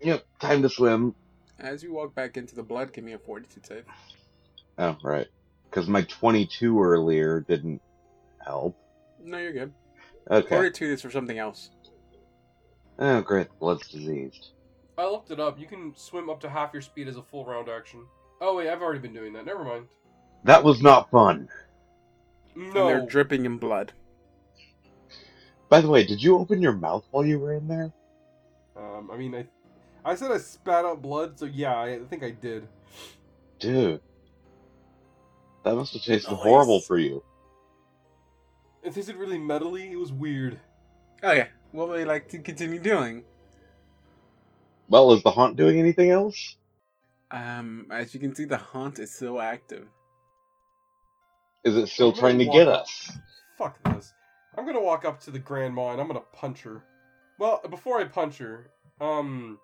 Yep, time to swim. As you walk back into the blood, give me a fortitude save. Oh, right. Because my 22 earlier didn't help. No, you're good. Okay. Fortitude is for something else. Oh, great. The blood's diseased. I looked it up. You can swim up to half your speed as a full round action. Oh wait, I've already been doing that. Never mind. That was not fun. And they're dripping in blood. By the way, did you open your mouth while you were in there? Um, I mean, I, I said I spat out blood, so yeah, I think I did. Dude. That must have tasted Nice. horrible for you. It tasted really metally. It was weird. Okay. What would you like to continue doing? Well, is the haunt doing anything else? Um, as you can see, the haunt is still active. Is it still I'm trying to walk get up- us? Fuck this. I'm gonna walk up to the grandma and I'm gonna punch her. Well, before I punch her, um,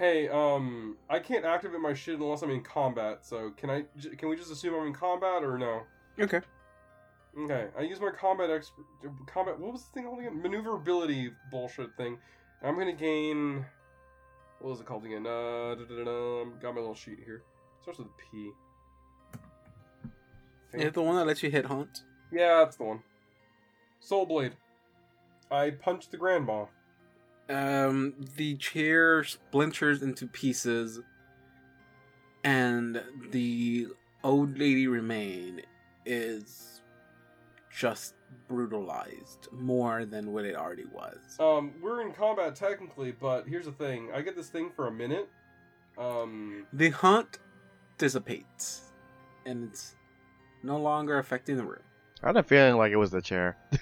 Hey, um, I can't activate my shit unless I'm in combat. So can I? Can we just assume I'm in combat or no? Okay. Okay, I use my combat expert. Combat. What was the thing called again? Maneuverability bullshit thing. I'm gonna gain. What was it called again? Uh, got my little sheet here. Starts with a P. Is it the one that lets you hit haunt? Yeah, that's the one. Soul Blade. I punched the grandma. Um, the chair splinters into pieces, and the old lady remain is just brutalized more than what it already was. Um, we're in combat technically, but here's the thing. I get this thing for a minute. Um, The haunt dissipates, and it's no longer affecting the room. I had a feeling like it was the chair.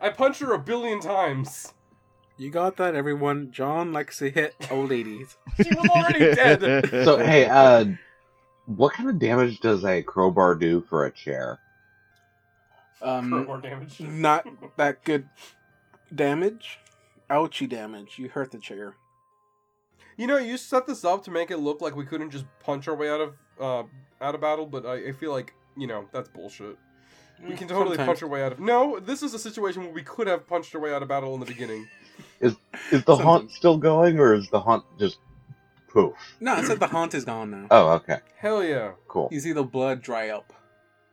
I punch her a billion times. You got that, everyone. John likes to hit old ladies. She was already dead. So hey, uh, what kind of damage does a crowbar do for a chair? Um, More damage. not that good damage. Ouchie damage. You hurt the chair. You know, you set this up to make it look like we couldn't just punch our way out of uh out of battle, but I, I feel like you know that's bullshit. We can totally Sometimes. punch our way out of. No, this is a situation where we could have punched our way out of battle in the beginning. Is is the haunt still going, or is the haunt just poof? No, it said the haunt is gone now. Oh, okay, Hell yeah! cool. You see the blood dry up.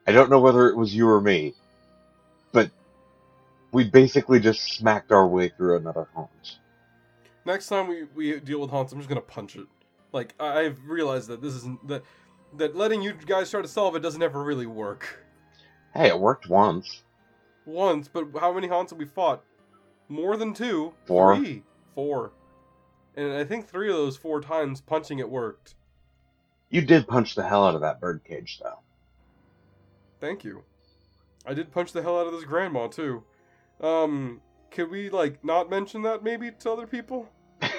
I don't know whether it was you or me, but we basically just smacked our way through another haunt. Next time we, we deal with haunts, I'm just gonna punch it. Like I- I've realized that this isn't that that letting you guys try to solve it doesn't ever really work. Hey, it worked once. Once, but how many haunts have we fought? More than two. Four. Three. Four. And I think three of those four times punching it worked. You did punch the hell out of that birdcage, though. Thank you. I did punch the hell out of this grandma too. Um, could we like not mention that maybe to other people?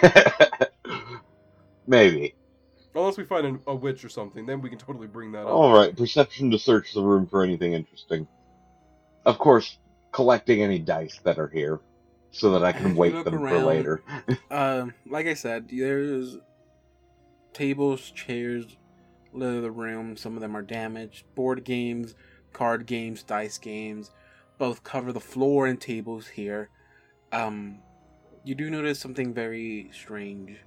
Maybe. Unless we find an, a witch or something, then we can totally bring that up. All right, perception to search the room for anything interesting. Of course, collecting any dice that are here, so that I can look them for later. Um, like I said, there's tables, chairs, litter the room. Some of them are damaged. Board games, card games, dice games, both cover the floor and tables here. Um, you do notice something very strange,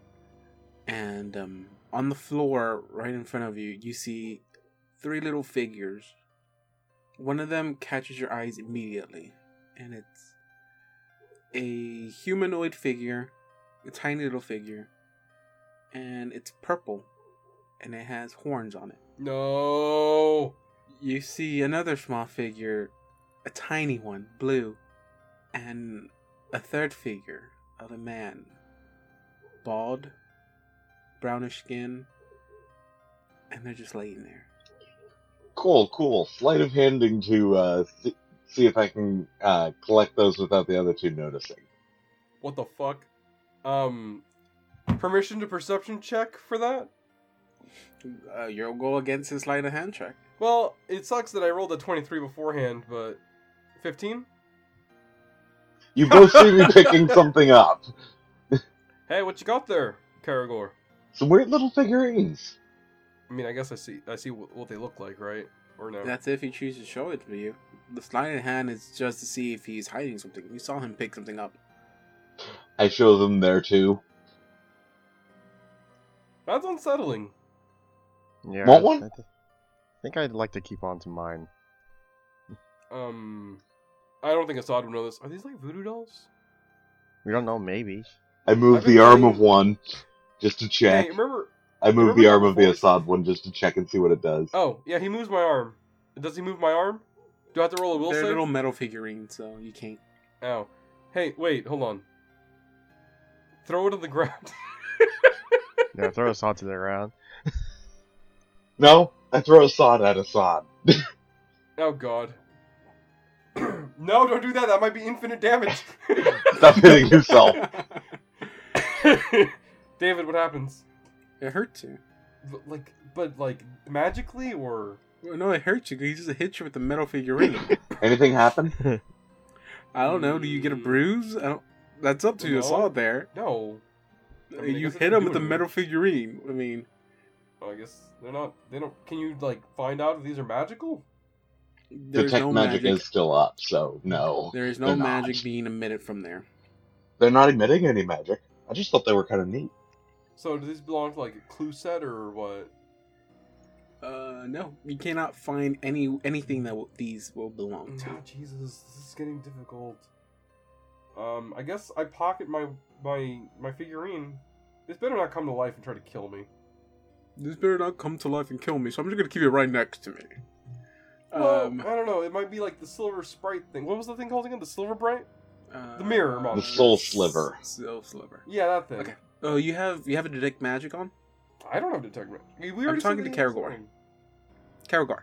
and um, on the floor right in front of you, you see three little figures. One of them catches your eyes immediately, and it's a humanoid figure, a tiny little figure, and it's purple, and it has horns on it. No. You see another small figure, a tiny one, blue, and a third figure of a man, bald, brownish skin, and they're just laying there. Cool, cool. Sleight of handing to uh, see, see if I can uh, collect those without the other two noticing. What the fuck? Um, permission to perception check for that? Uh, you'll go against his sleight of hand check. Well, it sucks that I rolled a 23 beforehand, but 15? You both see me picking something up. Hey, what you got there, Karagor? Some weird little figurines. I mean, I guess I see I see what, what they look like, right? Or no? That's if he chooses to show it to you. The sleight of hand is just to see if he's hiding something. You saw him pick something up. I show them there too. That's unsettling. Yeah, Want I- one? I, th- I think I'd like to keep on to mine. Um, I don't think Assad would know this. Are these like voodoo dolls? We don't know, maybe. I move I've the arm playing- of one just to check. Hey, remember? I move the arm of the Assad one just to check and see what it does. Oh, yeah, he moves my arm. Does he move my arm? Do I have to roll a will They're save? little metal figurines, so you can't. Ow. Hey, wait, hold on. Throw it on the ground. Yeah, throw us to the ground. No, I throw Assad at Assad. oh god. no, don't do that. That might be infinite damage. Stop hitting yourself. David, what happens? It hurts you. But, like, but like magically or Well, no, it hurts you. 'cause He just hit you with the metal figurine. Anything happen? I don't know. Do you get a mm. bruise? I don't. That's up to No. it there. No. I mean, you hit it's him with the metal figurine. I mean, Well, I guess they're not. They don't. Can you like find out if these are magical? there's Detect no magic, magic. is still up, so no. there is no they're not. magic being emitted from there. They're not emitting any magic. I just thought they were kind of neat. So do these belong to like a clue set or what? Uh, no, you cannot find any anything that w- these will belong to. Oh, Jesus, this is getting difficult. Um, I guess I pocket my my my figurine. This better not come to life and try to kill me. This better not come to life and kill me, so I'm just gonna keep it right next to me. Well, Um, I don't know. It might be like the silver sprite thing. What was the thing called again? The silver bright? uh, the mirror monster. The soul sliver. Soul sliver. Yeah, that thing. Okay. Oh, you have you have a detect magic on, I don't have detect magic. We already said talking to he has Karagor. Karagor.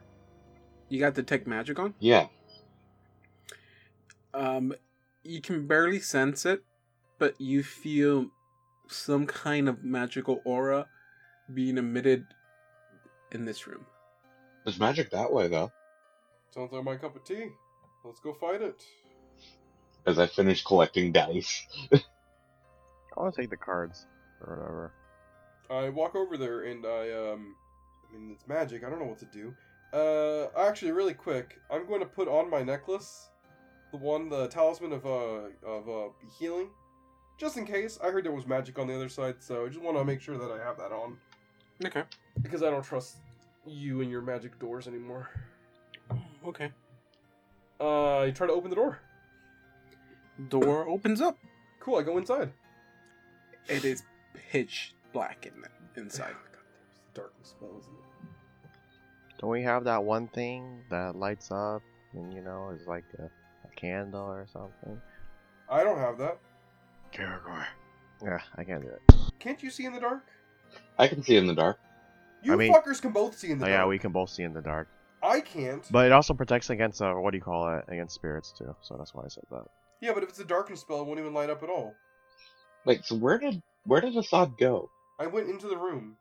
You got detect magic on. Yeah. Um, you can barely sense it, but you feel some kind of magical aura being emitted in this room. There's magic that way, though. Sounds like my cup of tea. Let's go fight it. As I finish collecting dice. I want to take the cards or whatever. I walk over there and I um I mean it's magic, I don't know what to do. Uh actually really quick, I'm going to put on my necklace. The one the talisman of uh of uh healing. Just in case. I heard there was magic on the other side, so I just want to make sure that I have that on. Okay. Because I don't trust you and your magic doors anymore. Okay. Uh you try to open the door. Door opens up. Cool, I go inside. It is pitch black in the inside. God, darkness spell. Don't we have that one thing that lights up and you know is like a, a candle or something? I don't have that. Karagor. Yeah, I can't do it. Can't you see in the dark? I can see in the dark. You I mean- fuckers can both see in the Oh, dark. yeah, we can both see in the dark. I can't. But it also protects against uh, what do you call it? Against spirits too. So that's why I said that. Yeah, but if it's a darkness spell, it won't even light up at all. Wait, so where did where did Assad go? I went into the room.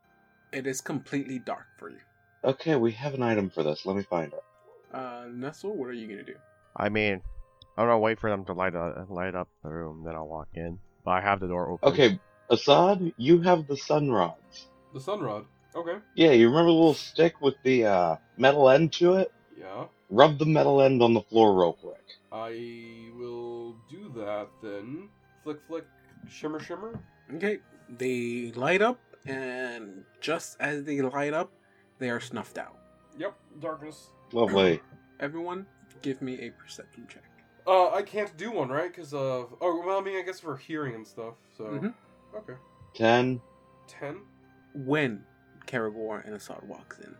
It is completely dark for you. Okay, we have an item for this. Let me find it. Uh, Nestle, what are you gonna do? I mean, I'm gonna wait for them to light uh, light up the room, then I'll walk in. But I have the door open. Okay, Assad, you have the sun rods. The sun rod. Okay. Yeah, you remember the little stick with the uh, metal end to it? Yeah. Rub the metal end on the floor real quick. I will do that then. Flick, flick, shimmer, shimmer. Okay, they light up, and just as they light up, they are snuffed out. Yep, darkness. Lovely. Everyone, give me a perception check. Uh, I can't do one, right? Because of. Oh, well, I mean, I guess for hearing and stuff, so. Mhm. Okay. Ten. Ten? When Karagor and Assad walks in,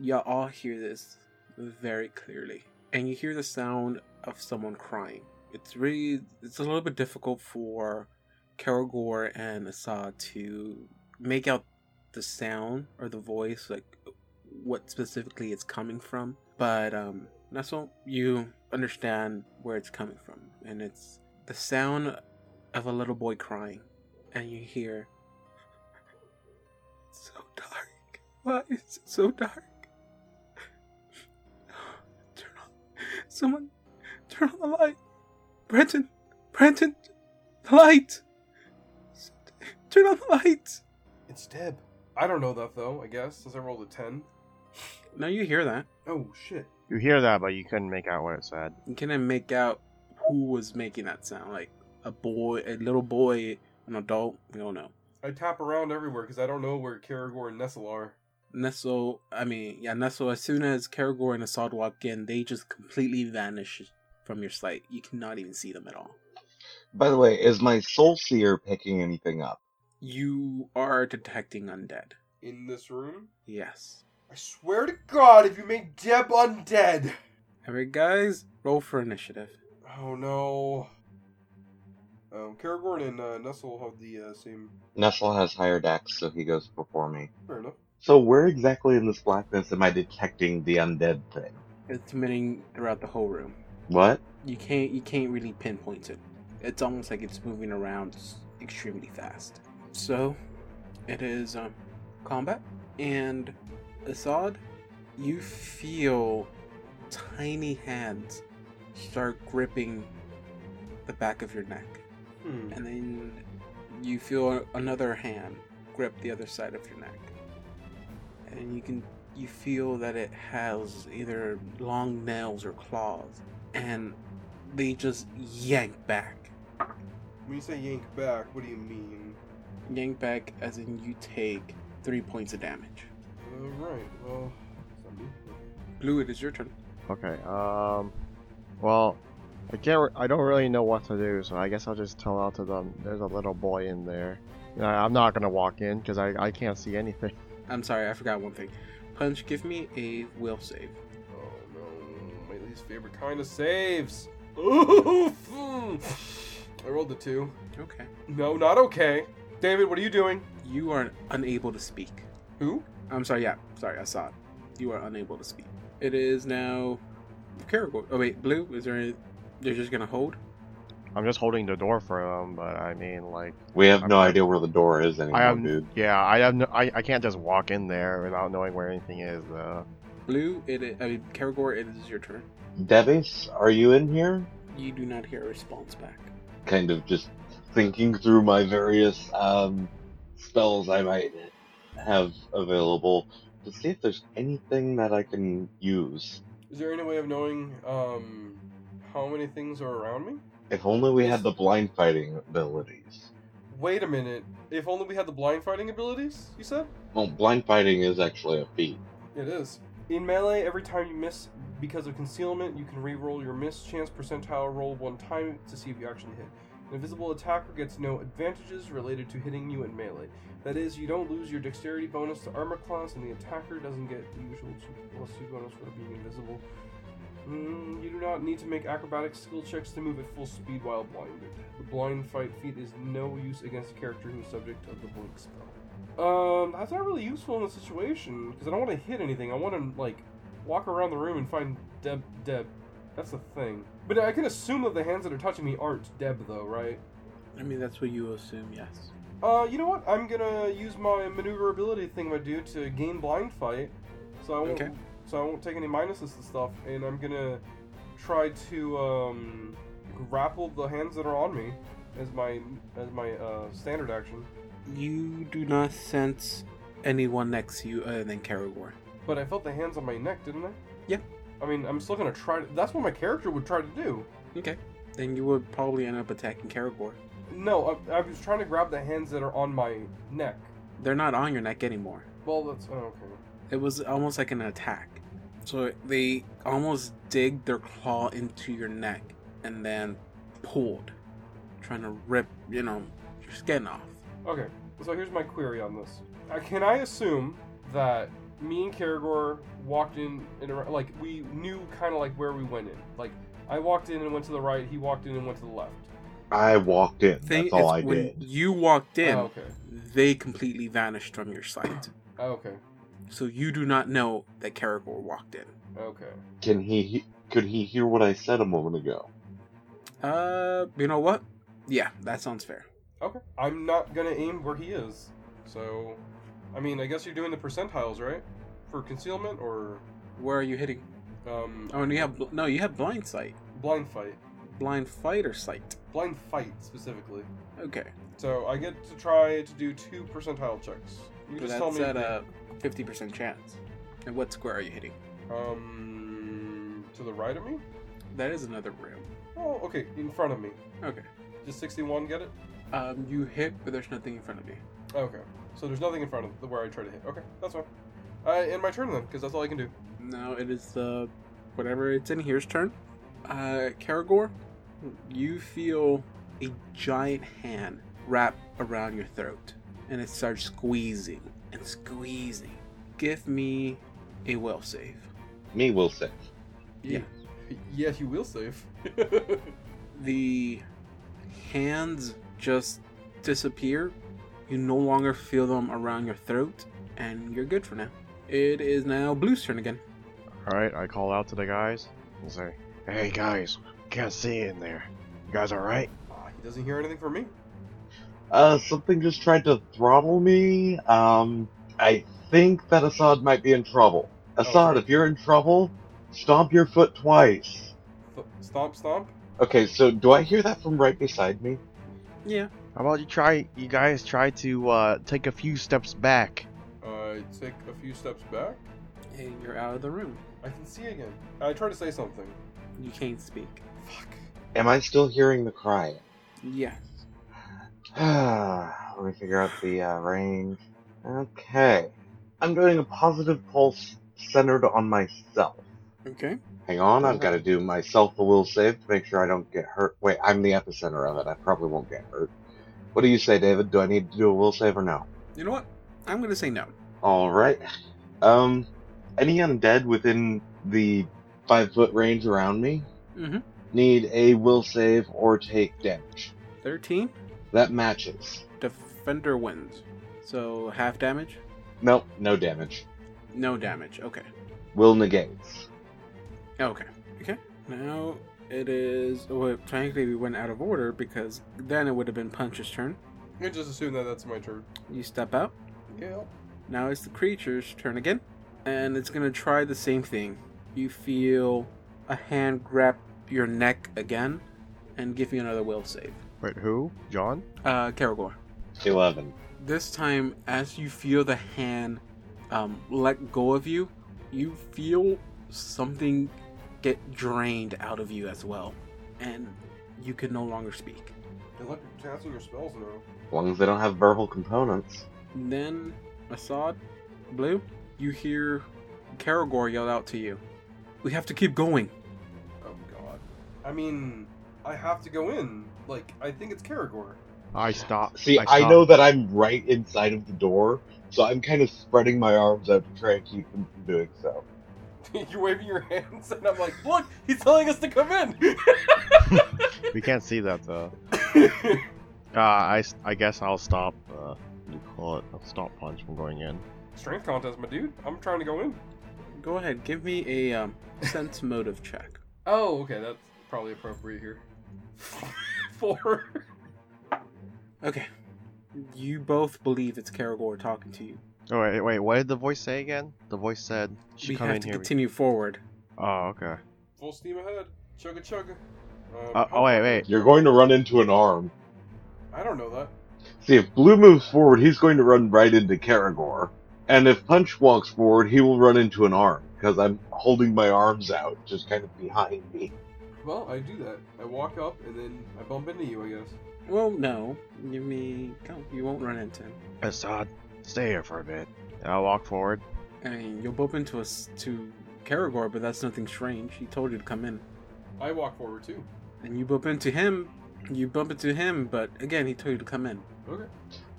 y'all all hear this very clearly, and you hear the sound of someone crying. It's really, it's a little bit difficult for Karagor and Assad to make out the sound or the voice, like what specifically it's coming from. But um, Nestle, you understand where it's coming from, and it's the sound of a little boy crying, and you hear, "It's so dark. Why is it so dark? Turn on, someone, turn on the light, Brenton, Brenton, the light. Turn on the light." It's Deb. I don't know that, though, I guess, since I rolled a 10. Now you hear that. Oh, shit. You hear that, but you couldn't make out what it said. You can make out who was making that sound, like a boy, a little boy, an adult. We don't know. I tap around everywhere because I don't know where Karagor and Nestle are. Nestle, I mean, yeah, Nestle. As soon as Karagor and Assad walk in, they just completely vanish from your sight. You cannot even see them at all. By the way, is my soul seer picking anything up? You are detecting undead. In this room? Yes. I swear to God, if you make Deb undead! Alright, guys, roll for initiative. Oh no. Um, Karagorn and uh, Nestle have the uh, same. Nestle has higher dex, so he goes before me. Fair enough. So where exactly in this blackness am I detecting the undead thing? It's emitting throughout the whole room. What? You can't, you can't really pinpoint it. It's almost like it's moving around extremely fast. So, it is um, combat, and Assad, you feel tiny hands start gripping the back of your neck. Hmm. and then you feel another hand grip the other side of your neck, and you can you feel that it has either long nails or claws, and they just yank back. When you say yank back, what do you mean? Yank back as in you take three points of damage. Alright, well. zombie. Blue, it is your turn. Okay. Um. Well, I can't. Re- I don't really know what to do, so I guess I'll just tell out to them. There's a little boy in there. You know, I'm not gonna walk in because I I can't see anything. I'm sorry, I forgot one thing. Punch, give me a will save. Oh no, my least favorite kind of saves. Oof. I rolled a two. Okay. No, not okay. David, what are you doing? You are unable to speak. Who? I'm sorry, yeah, sorry, I saw it. You are unable to speak. It is now Karagor. Oh wait, Blue, is there any you're just gonna hold? I'm just holding the door for them, but I mean, like, We have no I'm- idea where the door is anymore, I am. dude. Yeah, I have. No, I I can't just walk in there without knowing where anything is. Though. Blue, it is, I mean Karagor, it is your turn. Devis, are you in here? You do not hear a response back. Kind of just thinking through my various um, spells I might have available to see if there's anything that I can use. Is there any way of knowing um how many things are around me? If only we had the blind fighting abilities. Wait a minute. If only we had the blind fighting abilities, you said? Well, blind fighting is actually a feat. It is. In melee, every time you miss because of concealment, you can re-roll your miss chance percentile roll one time to see if you actually hit. An invisible attacker gets no advantages related to hitting you in melee. That is, you don't lose your dexterity bonus to armor class, and the attacker doesn't get the usual 2 plus 2 bonus for being invisible. Mm, you do not need to make acrobatic skill checks to move at full speed while blinded. The blind fight feat is no use against a character who is subject of the blink spell. Um, that's not really useful in the situation because I don't want to hit anything. I want to like walk around the room and find Deb. Deb. That's the thing. But I can assume that the hands that are touching me aren't Deb, though, right? I mean that's what you assume, yes. Uh, you know what? I'm gonna use my maneuverability thing I do to gain blind fight, so I won't. Okay. So I won't take any minuses and stuff, and I'm gonna try to um, grapple the hands that are on me as my as my uh, standard action. You do not sense anyone next to you other than Karagor. But I felt the hands on my neck, didn't I? Yeah. I mean, I'm still gonna try. To, that's what my character would try to do. Okay. Then you would probably end up attacking Karagor. No, I, I was trying to grab the hands that are on my neck. They're not on your neck anymore. Well, that's oh, okay. It was almost like an attack. So they almost dig their claw into your neck and then pulled, trying to rip, you know, your skin off. Okay, so here's my query on this. Uh, can I assume that me and Karagor walked in, in a, like we knew kind of like where we went in? Like I walked in and went to the right, he walked in and went to the left. I walked in. Thing That's all I when did. you walked in, Oh, okay. they completely vanished from your sight. Oh, okay. So you do not know that Karagor walked in. Okay. Can he? he- Could he hear what I said a moment ago? Uh, you know what? Yeah, that sounds fair. Okay. I'm not gonna aim where he is. So, I mean, I guess you're doing the percentiles, right? For concealment or Where are you hitting? um. Oh, and you have bl- no, you have blind sight, blind fight. blind fight or sight. Blind fight specifically. Okay, So I get to try to do two percentile checks. You just tell that's me. at a fifty percent chance. And what square are you hitting? Um, to the right of me. That is another room. Oh, okay, in front of me. Okay. Just sixty-one. Get it? Um, you hit, but there's nothing in front of you. Okay. So there's nothing in front of the where I try to hit. Okay, that's fine. Uh, and my turn then, because that's all I can do. Now it is the whatever it's in here's turn. Uh, Karagor, you feel a giant hand wrap around your throat, and it starts squeezing and squeezing. Give me a will save. Me will save. Yeah. Yes, you will save. The hands just disappear. You no longer feel them around your throat, and you're good for now. It is now Blue's turn again. All right, I call out to the guys and say, "Hey guys, can't see in there. You guys all right?" Ah, he doesn't hear anything from me. Uh, something just tried to throttle me. Um, I think that Assad might be in trouble. Assad, Okay. if you're in trouble, stomp your foot twice. Th- stomp, stomp. Okay, so do I hear that from right beside me? Yeah. How about you try? You guys try to uh, take a few steps back. I take a few steps back. And you're out of the room. I can see again. I try to say something. You can't speak. Fuck. Am I still hearing the cry? Yes. Let me figure out the uh, range. Okay. I'm doing a positive pulse centered on myself. Okay. Hang on, I've got to do myself a will save to make sure I don't get hurt. Wait, I'm the epicenter of it. I probably won't get hurt. What do you say, David? Do I need to do a will save or no? You know what? I'm gonna say no. Alright. Um, any undead within the five foot range around me Mm-hmm. need a will save or take damage. 13. That matches. Defender wins. So half damage? Nope, no damage. No damage. Okay. Will negates. Okay. Okay. Now it is. Well, frankly, we went out of order because then it would have been Punch's turn. I just assume that that's my turn. You step out. Yeah. Now it's the creature's turn again, and it's gonna try the same thing. You feel a hand grab your neck again, and give you another will save. Wait, who? John? Uh, Karagor. 11. This time, as you feel the hand um, let go of you, you feel something get drained out of you as well, and you can no longer speak. They let me cancel your spells now. As long as they don't have verbal components. Then, Assad, Blue, you hear Karagor yell out to you, "We have to keep going." Oh god. I mean, I have to go in. Like, I think it's Karagor. I stop. See, I, stop. know that I'm right inside of the door, so I'm kind of spreading my arms out to try and keep them from doing so. You're waving your hands, and I'm like, look, he's telling us to come in. We can't see that though. Uh, I, s- I guess I'll stop. Uh, you call it? I'll stop punch from going in. Strength contest, my dude. I'm trying to go in. Go ahead, give me a um, sense motive check. Oh, okay, that's probably appropriate here. Four. Okay, you both believe it's Karagor talking to you. Oh wait, wait. What did the voice say again? The voice said, "She we come have in to here." continue forward. Oh, okay. Full steam ahead. Chugga chugga. Um, Uh, oh wait, wait. You're going to run into an arm. I don't know that. See, if Blue moves forward, he's going to run right into Karagor. And if Punch walks forward, he will run into an arm, because I'm holding my arms out, just kind of behind me. Well, I do that. I walk up and then I bump into you, I guess. Well, no, give me. Go. You won't run into him. Assad, stay here for a bit. And I'll walk forward. I mean, you'll bump into us to Karagor, but that's nothing strange. He told you to come in, I walk forward too. and you bump into him. You bump into him, but again, he told you to come in. Okay.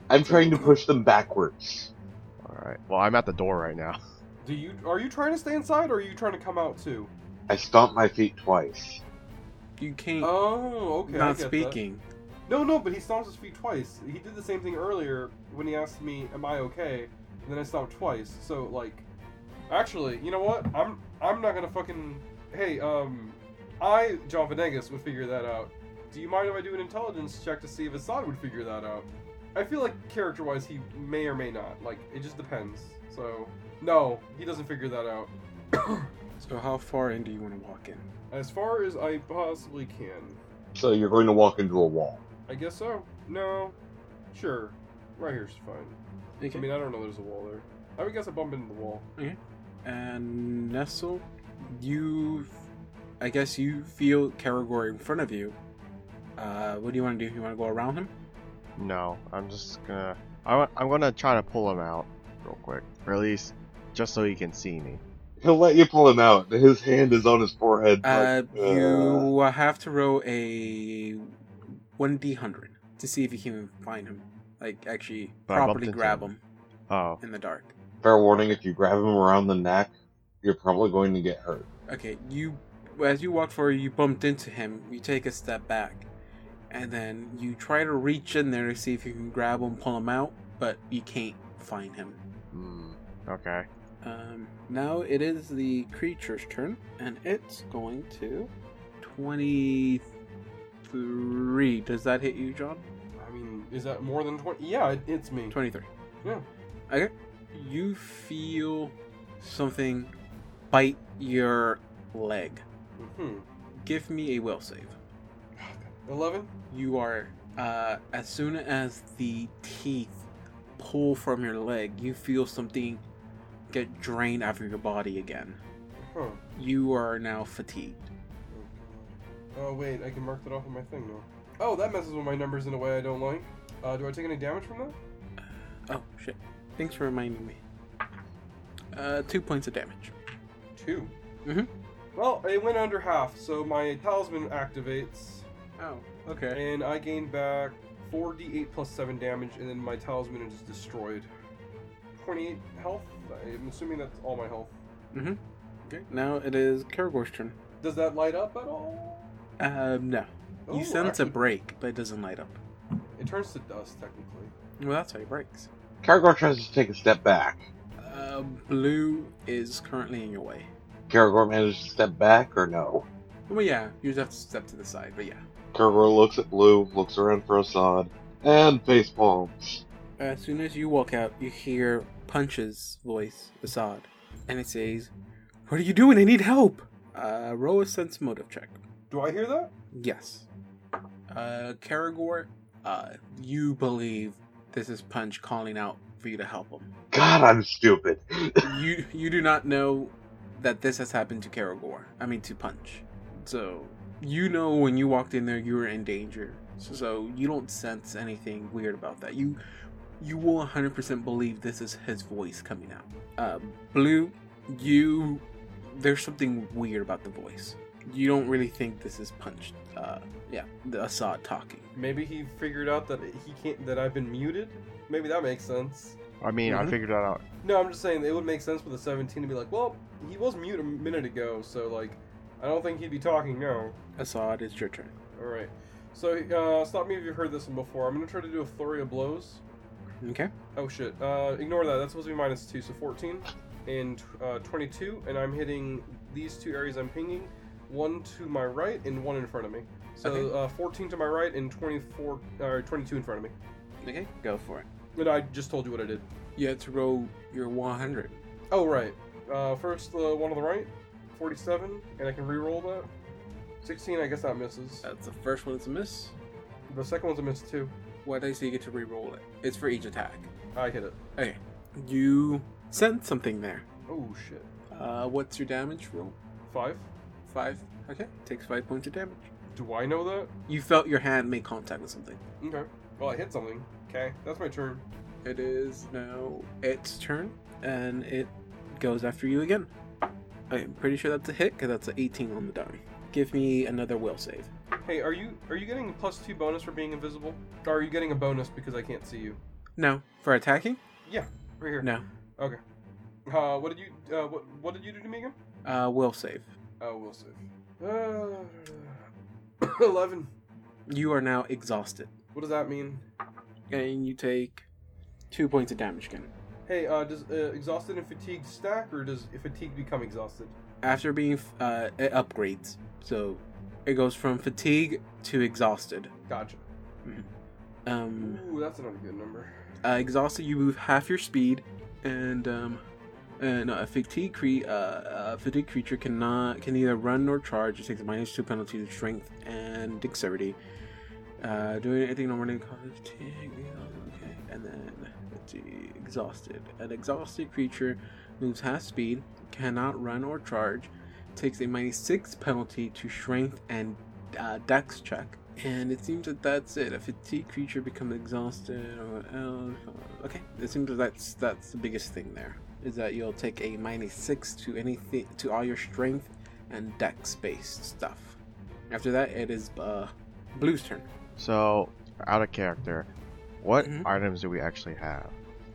I'm trying to push them backwards. All right. Well, I'm at the door right now. Do you are you trying to stay inside or are you trying to come out too? I stomp my feet twice. You can't. Oh, okay. Not speaking. that. Speaking. No, no, but he stomped his feet twice. He did the same thing earlier when he asked me, "Am I okay?" And then I stomped twice. So like, actually, you know what? I'm I'm not gonna fucking. Hey, um, I John Venegas would figure that out. Do you mind if I do an intelligence check to see if Assad would figure that out? I feel like character-wise, he may or may not. Like, it just depends. So, no, he doesn't figure that out. So how far in do you want to walk in? as far as I possibly can. So you're going to walk into a wall. I guess so. No. Sure. Right here's fine. Okay. I mean, I don't know there's a wall there. I would guess I bump into the wall. Okay. and Nestle, you, I guess you feel Karagor in front of you. Uh, what do you want to do? You want to go around him? No, I'm just gonna. I, wa- I'm gonna try to pull him out real quick, or at least just so he can see me. He'll let you pull him out. His hand is on his forehead. Uh, but, uh, you have to roll a one d hundred to see if you can find him. Like actually But I bumped properly into grab him. him Oh, in the dark. Fair warning: if you grab him around the neck, you're probably going to get hurt. Okay, you as you walk forward, you bumped into him. You take a step back, and then you try to reach in there to see if you can grab him, pull him out, but you can't find him. hmm. Okay. Um, now it is the creature's turn, and it's going to twenty-three. Does that hit you, John? I mean, is that more than 20? Yeah, it, it's me. Twenty-three. Yeah. Okay. You feel something bite your leg. hmm Give me a will save. 11? You are Uh, as soon as the teeth pull from your leg, you feel something get drained out of your body again. Huh. You are now fatigued. Oh wait, I can mark that off on my thing now. Oh, that messes with my numbers in a way I don't like. Uh, do I take any damage from that? Oh shit! Thanks for reminding me. Uh, two points of damage. Two. Mhm. Well, it went under half, so my talisman activates, Oh, okay. and I gain back 4d8 plus 7 damage, and then my talisman is destroyed. 28 health? I'm assuming that's all my health. Mm-hmm. Okay. Now it is Karagor's turn. Does that light up at all? Um, no. You sense actually, a break, but it doesn't light up. It turns to dust, technically. Well, that's how it breaks. Karagor tries to take a step back. Uh, blue is currently in your way. Karagor manages to step back or no? Well, yeah, you just have to step to the side, but yeah. Karagor looks at Blue, looks around for Assad, and face palms. As soon as you walk out, you hear Punch's voice, Assad, and it says, "What are you doing? I need help." Uh, roll a sense motive check. Do I hear that? Yes. Uh, Karagor, uh, you believe this is Punch calling out for you to help him. God, I'm stupid. you you do not know that this has happened to Karagor. I mean to Punch. So you know when you walked in there you were in danger. So, so you don't sense anything weird about that. You you will 100% believe this is his voice coming out. Uh, Blue, you there's something weird about the voice. You don't really think this is punched. Uh, yeah, the Assad talking. Maybe he figured out that he can't that I've been muted. Maybe that makes sense. I mean, I Mhm. figured that out. No, I'm just saying it would make sense for the 17 to be like, well, he was mute a minute ago, so like, I don't think he'd be talking now. Assad, it's your turn. All right. So uh, stop me if you've heard this one before. I'm gonna try to do a flurry of blows. Okay. Oh shit. Uh, ignore that. That's supposed to be minus two, so 14 and uh, 22, and I'm hitting these two areas I'm pinging, one to my right and one in front of me. So Okay. uh, 14 to my right and 24 or 22 in front of me. Okay, go for it. And I just told you what I did. You have to roll your 100. Oh right. Uh, first the one on the right, 47, and I can re-roll that. 16. I guess that misses. That's the first one. It's a miss. The second one's a miss too. What dice do you get to re-roll it? It's for each attack. I hit it. Okay. You sense something there. Oh shit. Uh, what's your damage roll? Five. Five. Okay. Takes five points of damage. Do I know that? You felt your hand make contact with something. Okay. Well, I hit something. Okay, that's my turn. It is now its turn, and it goes after you again. I'm pretty sure that's a hit, because that's an 18 on the die. Give me another will save. Hey, are you are you getting a plus two bonus for being invisible? Or are you getting a bonus because I can't see you? No. For attacking? Yeah, right here. No. Okay. Uh, what did you uh, what what did you do to me again? Uh, will save. Oh, we'll see. Uh, Eleven. You are now exhausted, What does that mean? and you take two points of damage again. Hey, uh, does uh, exhausted and fatigued stack, or does fatigue become exhausted? after being uh, it upgrades. So it goes from fatigue to exhausted. Gotcha. Um, Ooh, that's not a good number. uh, exhausted, you move half your speed, and um, and a fatigue cre- uh, a fatigue creature cannot can neither run nor charge. It takes a minus two penalty to strength and dexterity. Uh, doing anything normally causes fatigue. Okay, and then fatigue, exhausted. An exhausted creature moves half speed, cannot run or charge, takes a minus six penalty to strength and uh, dex check. And it seems that that's it. A fatigued creature becomes exhausted. Or else? Okay, it seems that that's that's the biggest thing there. Is that you'll take a minus six to anything to all your strength and dex based stuff. After that, it is uh, Blue's turn. So, out of character, what Mhm. items do we actually have?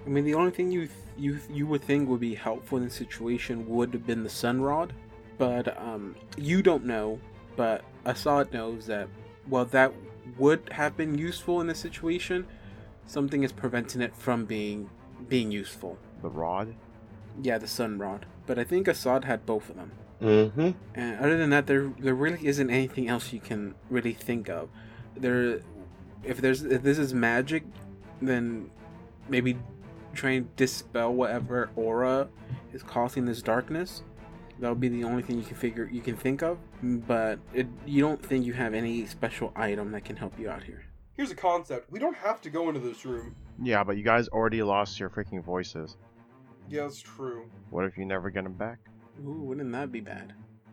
I mean, the only thing you you you would think would be helpful in this situation would have been the sun rod, but um, you don't know. But Assad knows that while that would have been useful in this situation, something is preventing it from being being useful. The rod? Yeah, the sun rod. But I think Assad had both of them. Mm-hmm. And other than that, there there really isn't anything else you can really think of. There, if there's if this is magic, then maybe try and dispel whatever aura is causing this darkness. That would be the only thing you can figure you can think of. But it, you don't think you have any special item that can help you out here. here's a concept. We don't have to go into this room. Yeah, but you guys already lost your freaking voices. Yeah, that's true. What if you never get them back? Ooh, wouldn't that be bad?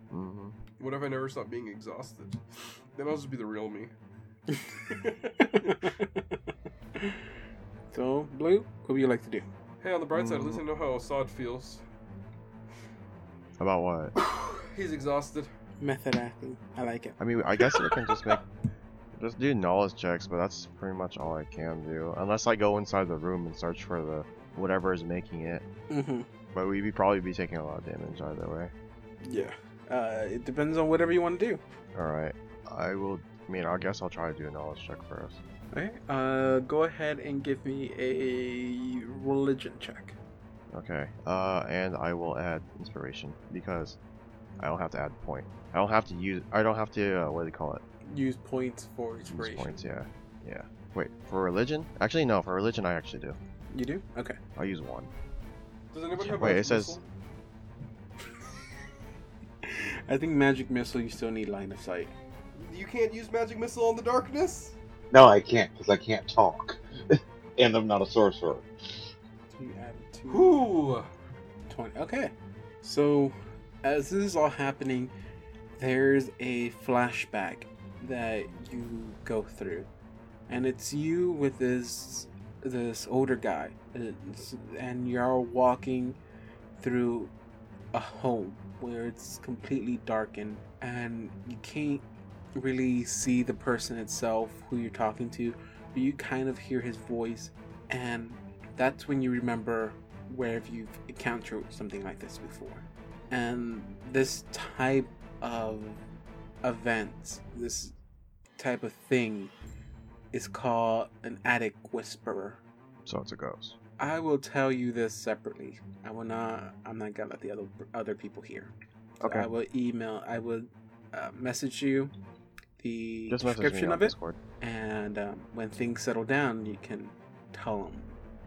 hmm What if I never stop being exhausted? Then I'll just be the real me. so, Blue, what would you like to do? Hey, on the bright side, at least I know how Assad feels. About what? He's exhausted. Method acting. I like it. I mean, I guess we can just make, just do knowledge checks, but that's pretty much all I can do. Unless I go inside the room and search for the whatever is making it. Mm-hmm. But we'd be probably be taking a lot of damage either way. Yeah. Uh, it depends on whatever you want to do. All right, I will. I mean, I guess I'll try to do a knowledge check first. Okay. Uh, go ahead and give me a religion check. Okay. Uh, and I will add inspiration because I don't have to add point. I don't have to use. I don't have to. Uh, what do they call it? Use points for Use points. Yeah. Yeah. Wait, for religion? Actually, no. For religion, I actually do. You do? Okay. I'll use one. Does anybody have Wait, it says- I think magic missile. You still need line of sight. You can't use magic missile in the darkness. No, I can't because I can't talk, and I'm not a sorcerer. You add two. Whoo! 20. Okay. So, as this is all happening, there's a flashback that you go through. And it's you with this this older guy. Uh, and you're walking through a home where it's completely darkened and you can't really see the person itself who you're talking to, but you kind of hear his voice and that's when you remember where you've encountered something like this before. And this type of events, this type of thing, is called an attic whisperer. So it's a ghost. I will tell you this separately. I will not. I'm not gonna let the other other people hear. So Okay. I will email. I will uh, message you the Just description on of it, Discord. and um, when things settle down, you can tell them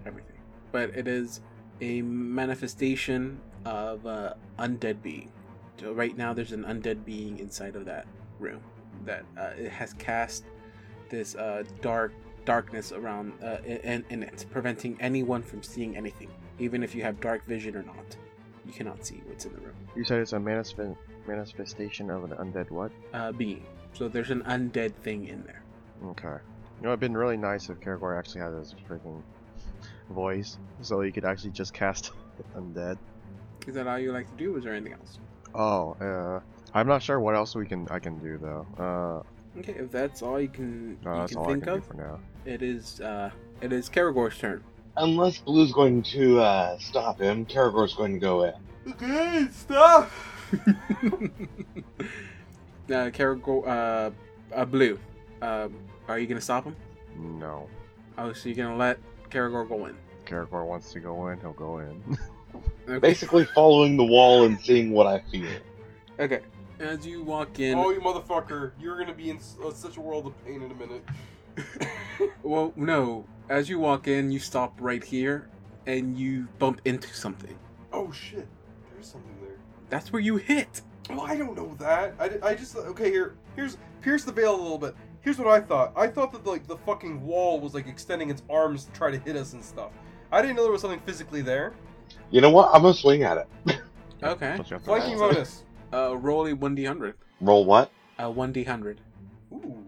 everything. But it is a manifestation of uh, undead being. So right now, there's an undead being inside of that room that uh, it has cast this uh, dark darkness around uh, in, in it, preventing anyone from seeing anything, even if you have dark vision or not. You cannot see what's in the room. You said it's a manifest manifestation of an undead what? Uh, being. So there's an undead thing in there. Okay. You know, it'd been really nice if Karagor actually had his freaking voice, so he could actually just cast undead. Is that all you like to do? Is there anything else? Oh, uh, I'm not sure what else we can I can do though. Uh, Okay, if that's all you can no, you that's can all think I can of, do for now. it is uh it is Karagor's turn. Unless Blue's going to uh, stop him, Karagor's going to go in. Okay, stop. uh, Karagor, uh, uh, Blue, uh, are you gonna stop him? No. Oh, so you're gonna let Karagor go in? Karagor wants to go in, he'll go in. Okay. Basically, following the wall and seeing what I feel. Okay. As you walk in, Oh, you motherfucker! You're gonna be in s- uh, such a world of pain in a minute. well, no. As you walk in, you stop right here, and you bump into something. oh shit! There's something there. That's where you hit. Oh, I don't know that. I, I just okay here. Here's pierce the veil a little bit. Here's what I thought. I thought that like the fucking wall was like extending its arms to try to hit us and stuff. I didn't know there was something physically there. You know what? I'm gonna swing at it. Okay. Don't you have to Flanking bonus. Uh, roll a one d hundred. Roll what? A one d hundred. Ooh.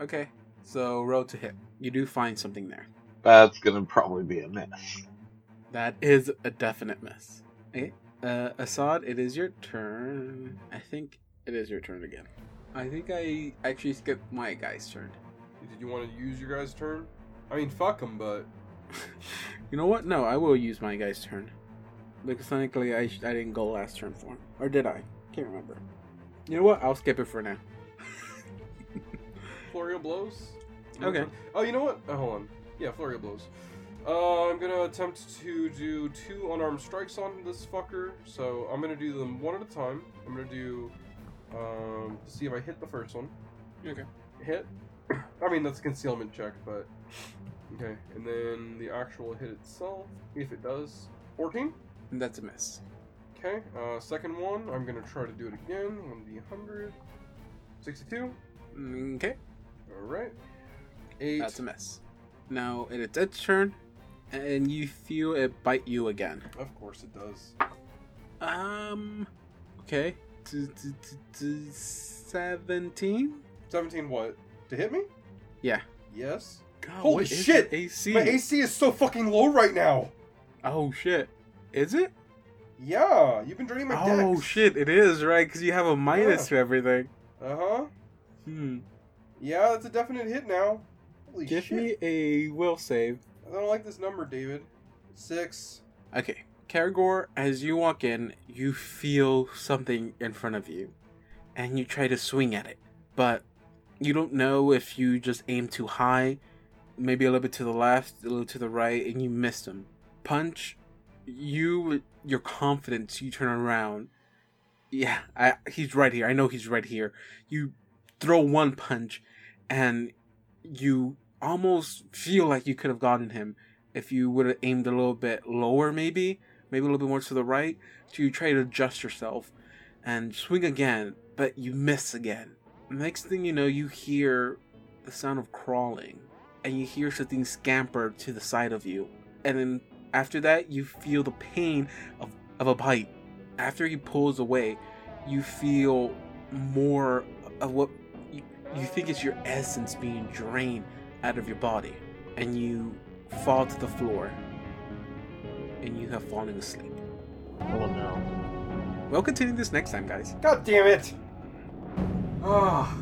Okay. So roll to hit. You do find something there. That's gonna probably be a miss. That is a definite miss. Okay. Uh, Assad, it is your turn. I think it is your turn again. I think I actually skipped my guy's turn. Did you want to use your guys' turn? I mean, fuck them, but You know what? No, I will use my guy's turn. Because technically, I, sh- I didn't go last turn for him. Or did I? Can't remember. You know what? I'll skip it for now. Flurry of blows. Okay. Oh, you know what? Oh, hold on. Yeah, Flurry of blows. Uh, I'm gonna attempt to do two unarmed strikes on this fucker. So I'm gonna do them one at a time. I'm gonna do um see if I hit the first one. Okay. Hit. I mean that's a concealment check, but okay. And then the actual hit itself, if it does, 14. That's a miss. Okay. Uh, second one, I'm gonna try to do it again. 1d100. 62. Okay. All right. Eight. That's a miss. Now it's its turn, and you feel it bite you again. Of course it does. Um. Okay. T- t- t- t- Seventeen. 17 what? To hit me? Yeah. Yes. God, Holy shit! AC. My AC is so fucking low right now. Oh shit! Is it? Yeah, you've been draining my Oh dex. shit! It is right because you have a minus Yeah. to everything. Uh huh. Hmm. Yeah, that's a definite hit now. Holy Give shit. me a will save. I don't like this number, David. Six. Okay, Karagor, as you walk in, you feel something in front of you, and you try to swing at it, but you don't know if you just aim too high, maybe a little bit to the left, a little to the right, and you miss him. Punch, you, your confidence, you turn around. Yeah, I, he's right here. I know he's right here. You throw one punch, and you almost feel like you could have gotten him if you would have aimed a little bit lower, maybe, maybe a little bit more to the right. So you try to adjust yourself and swing again, but you miss again. Next thing you know, you hear the sound of crawling, and you hear something scamper to the side of you. And then after that, you feel the pain of, of a bite. After he pulls away, you feel more of what you, you think is your essence being drained out of your body. And you fall to the floor. And you have fallen asleep. Oh no. We'll continue this next time, guys. God damn it! Ah.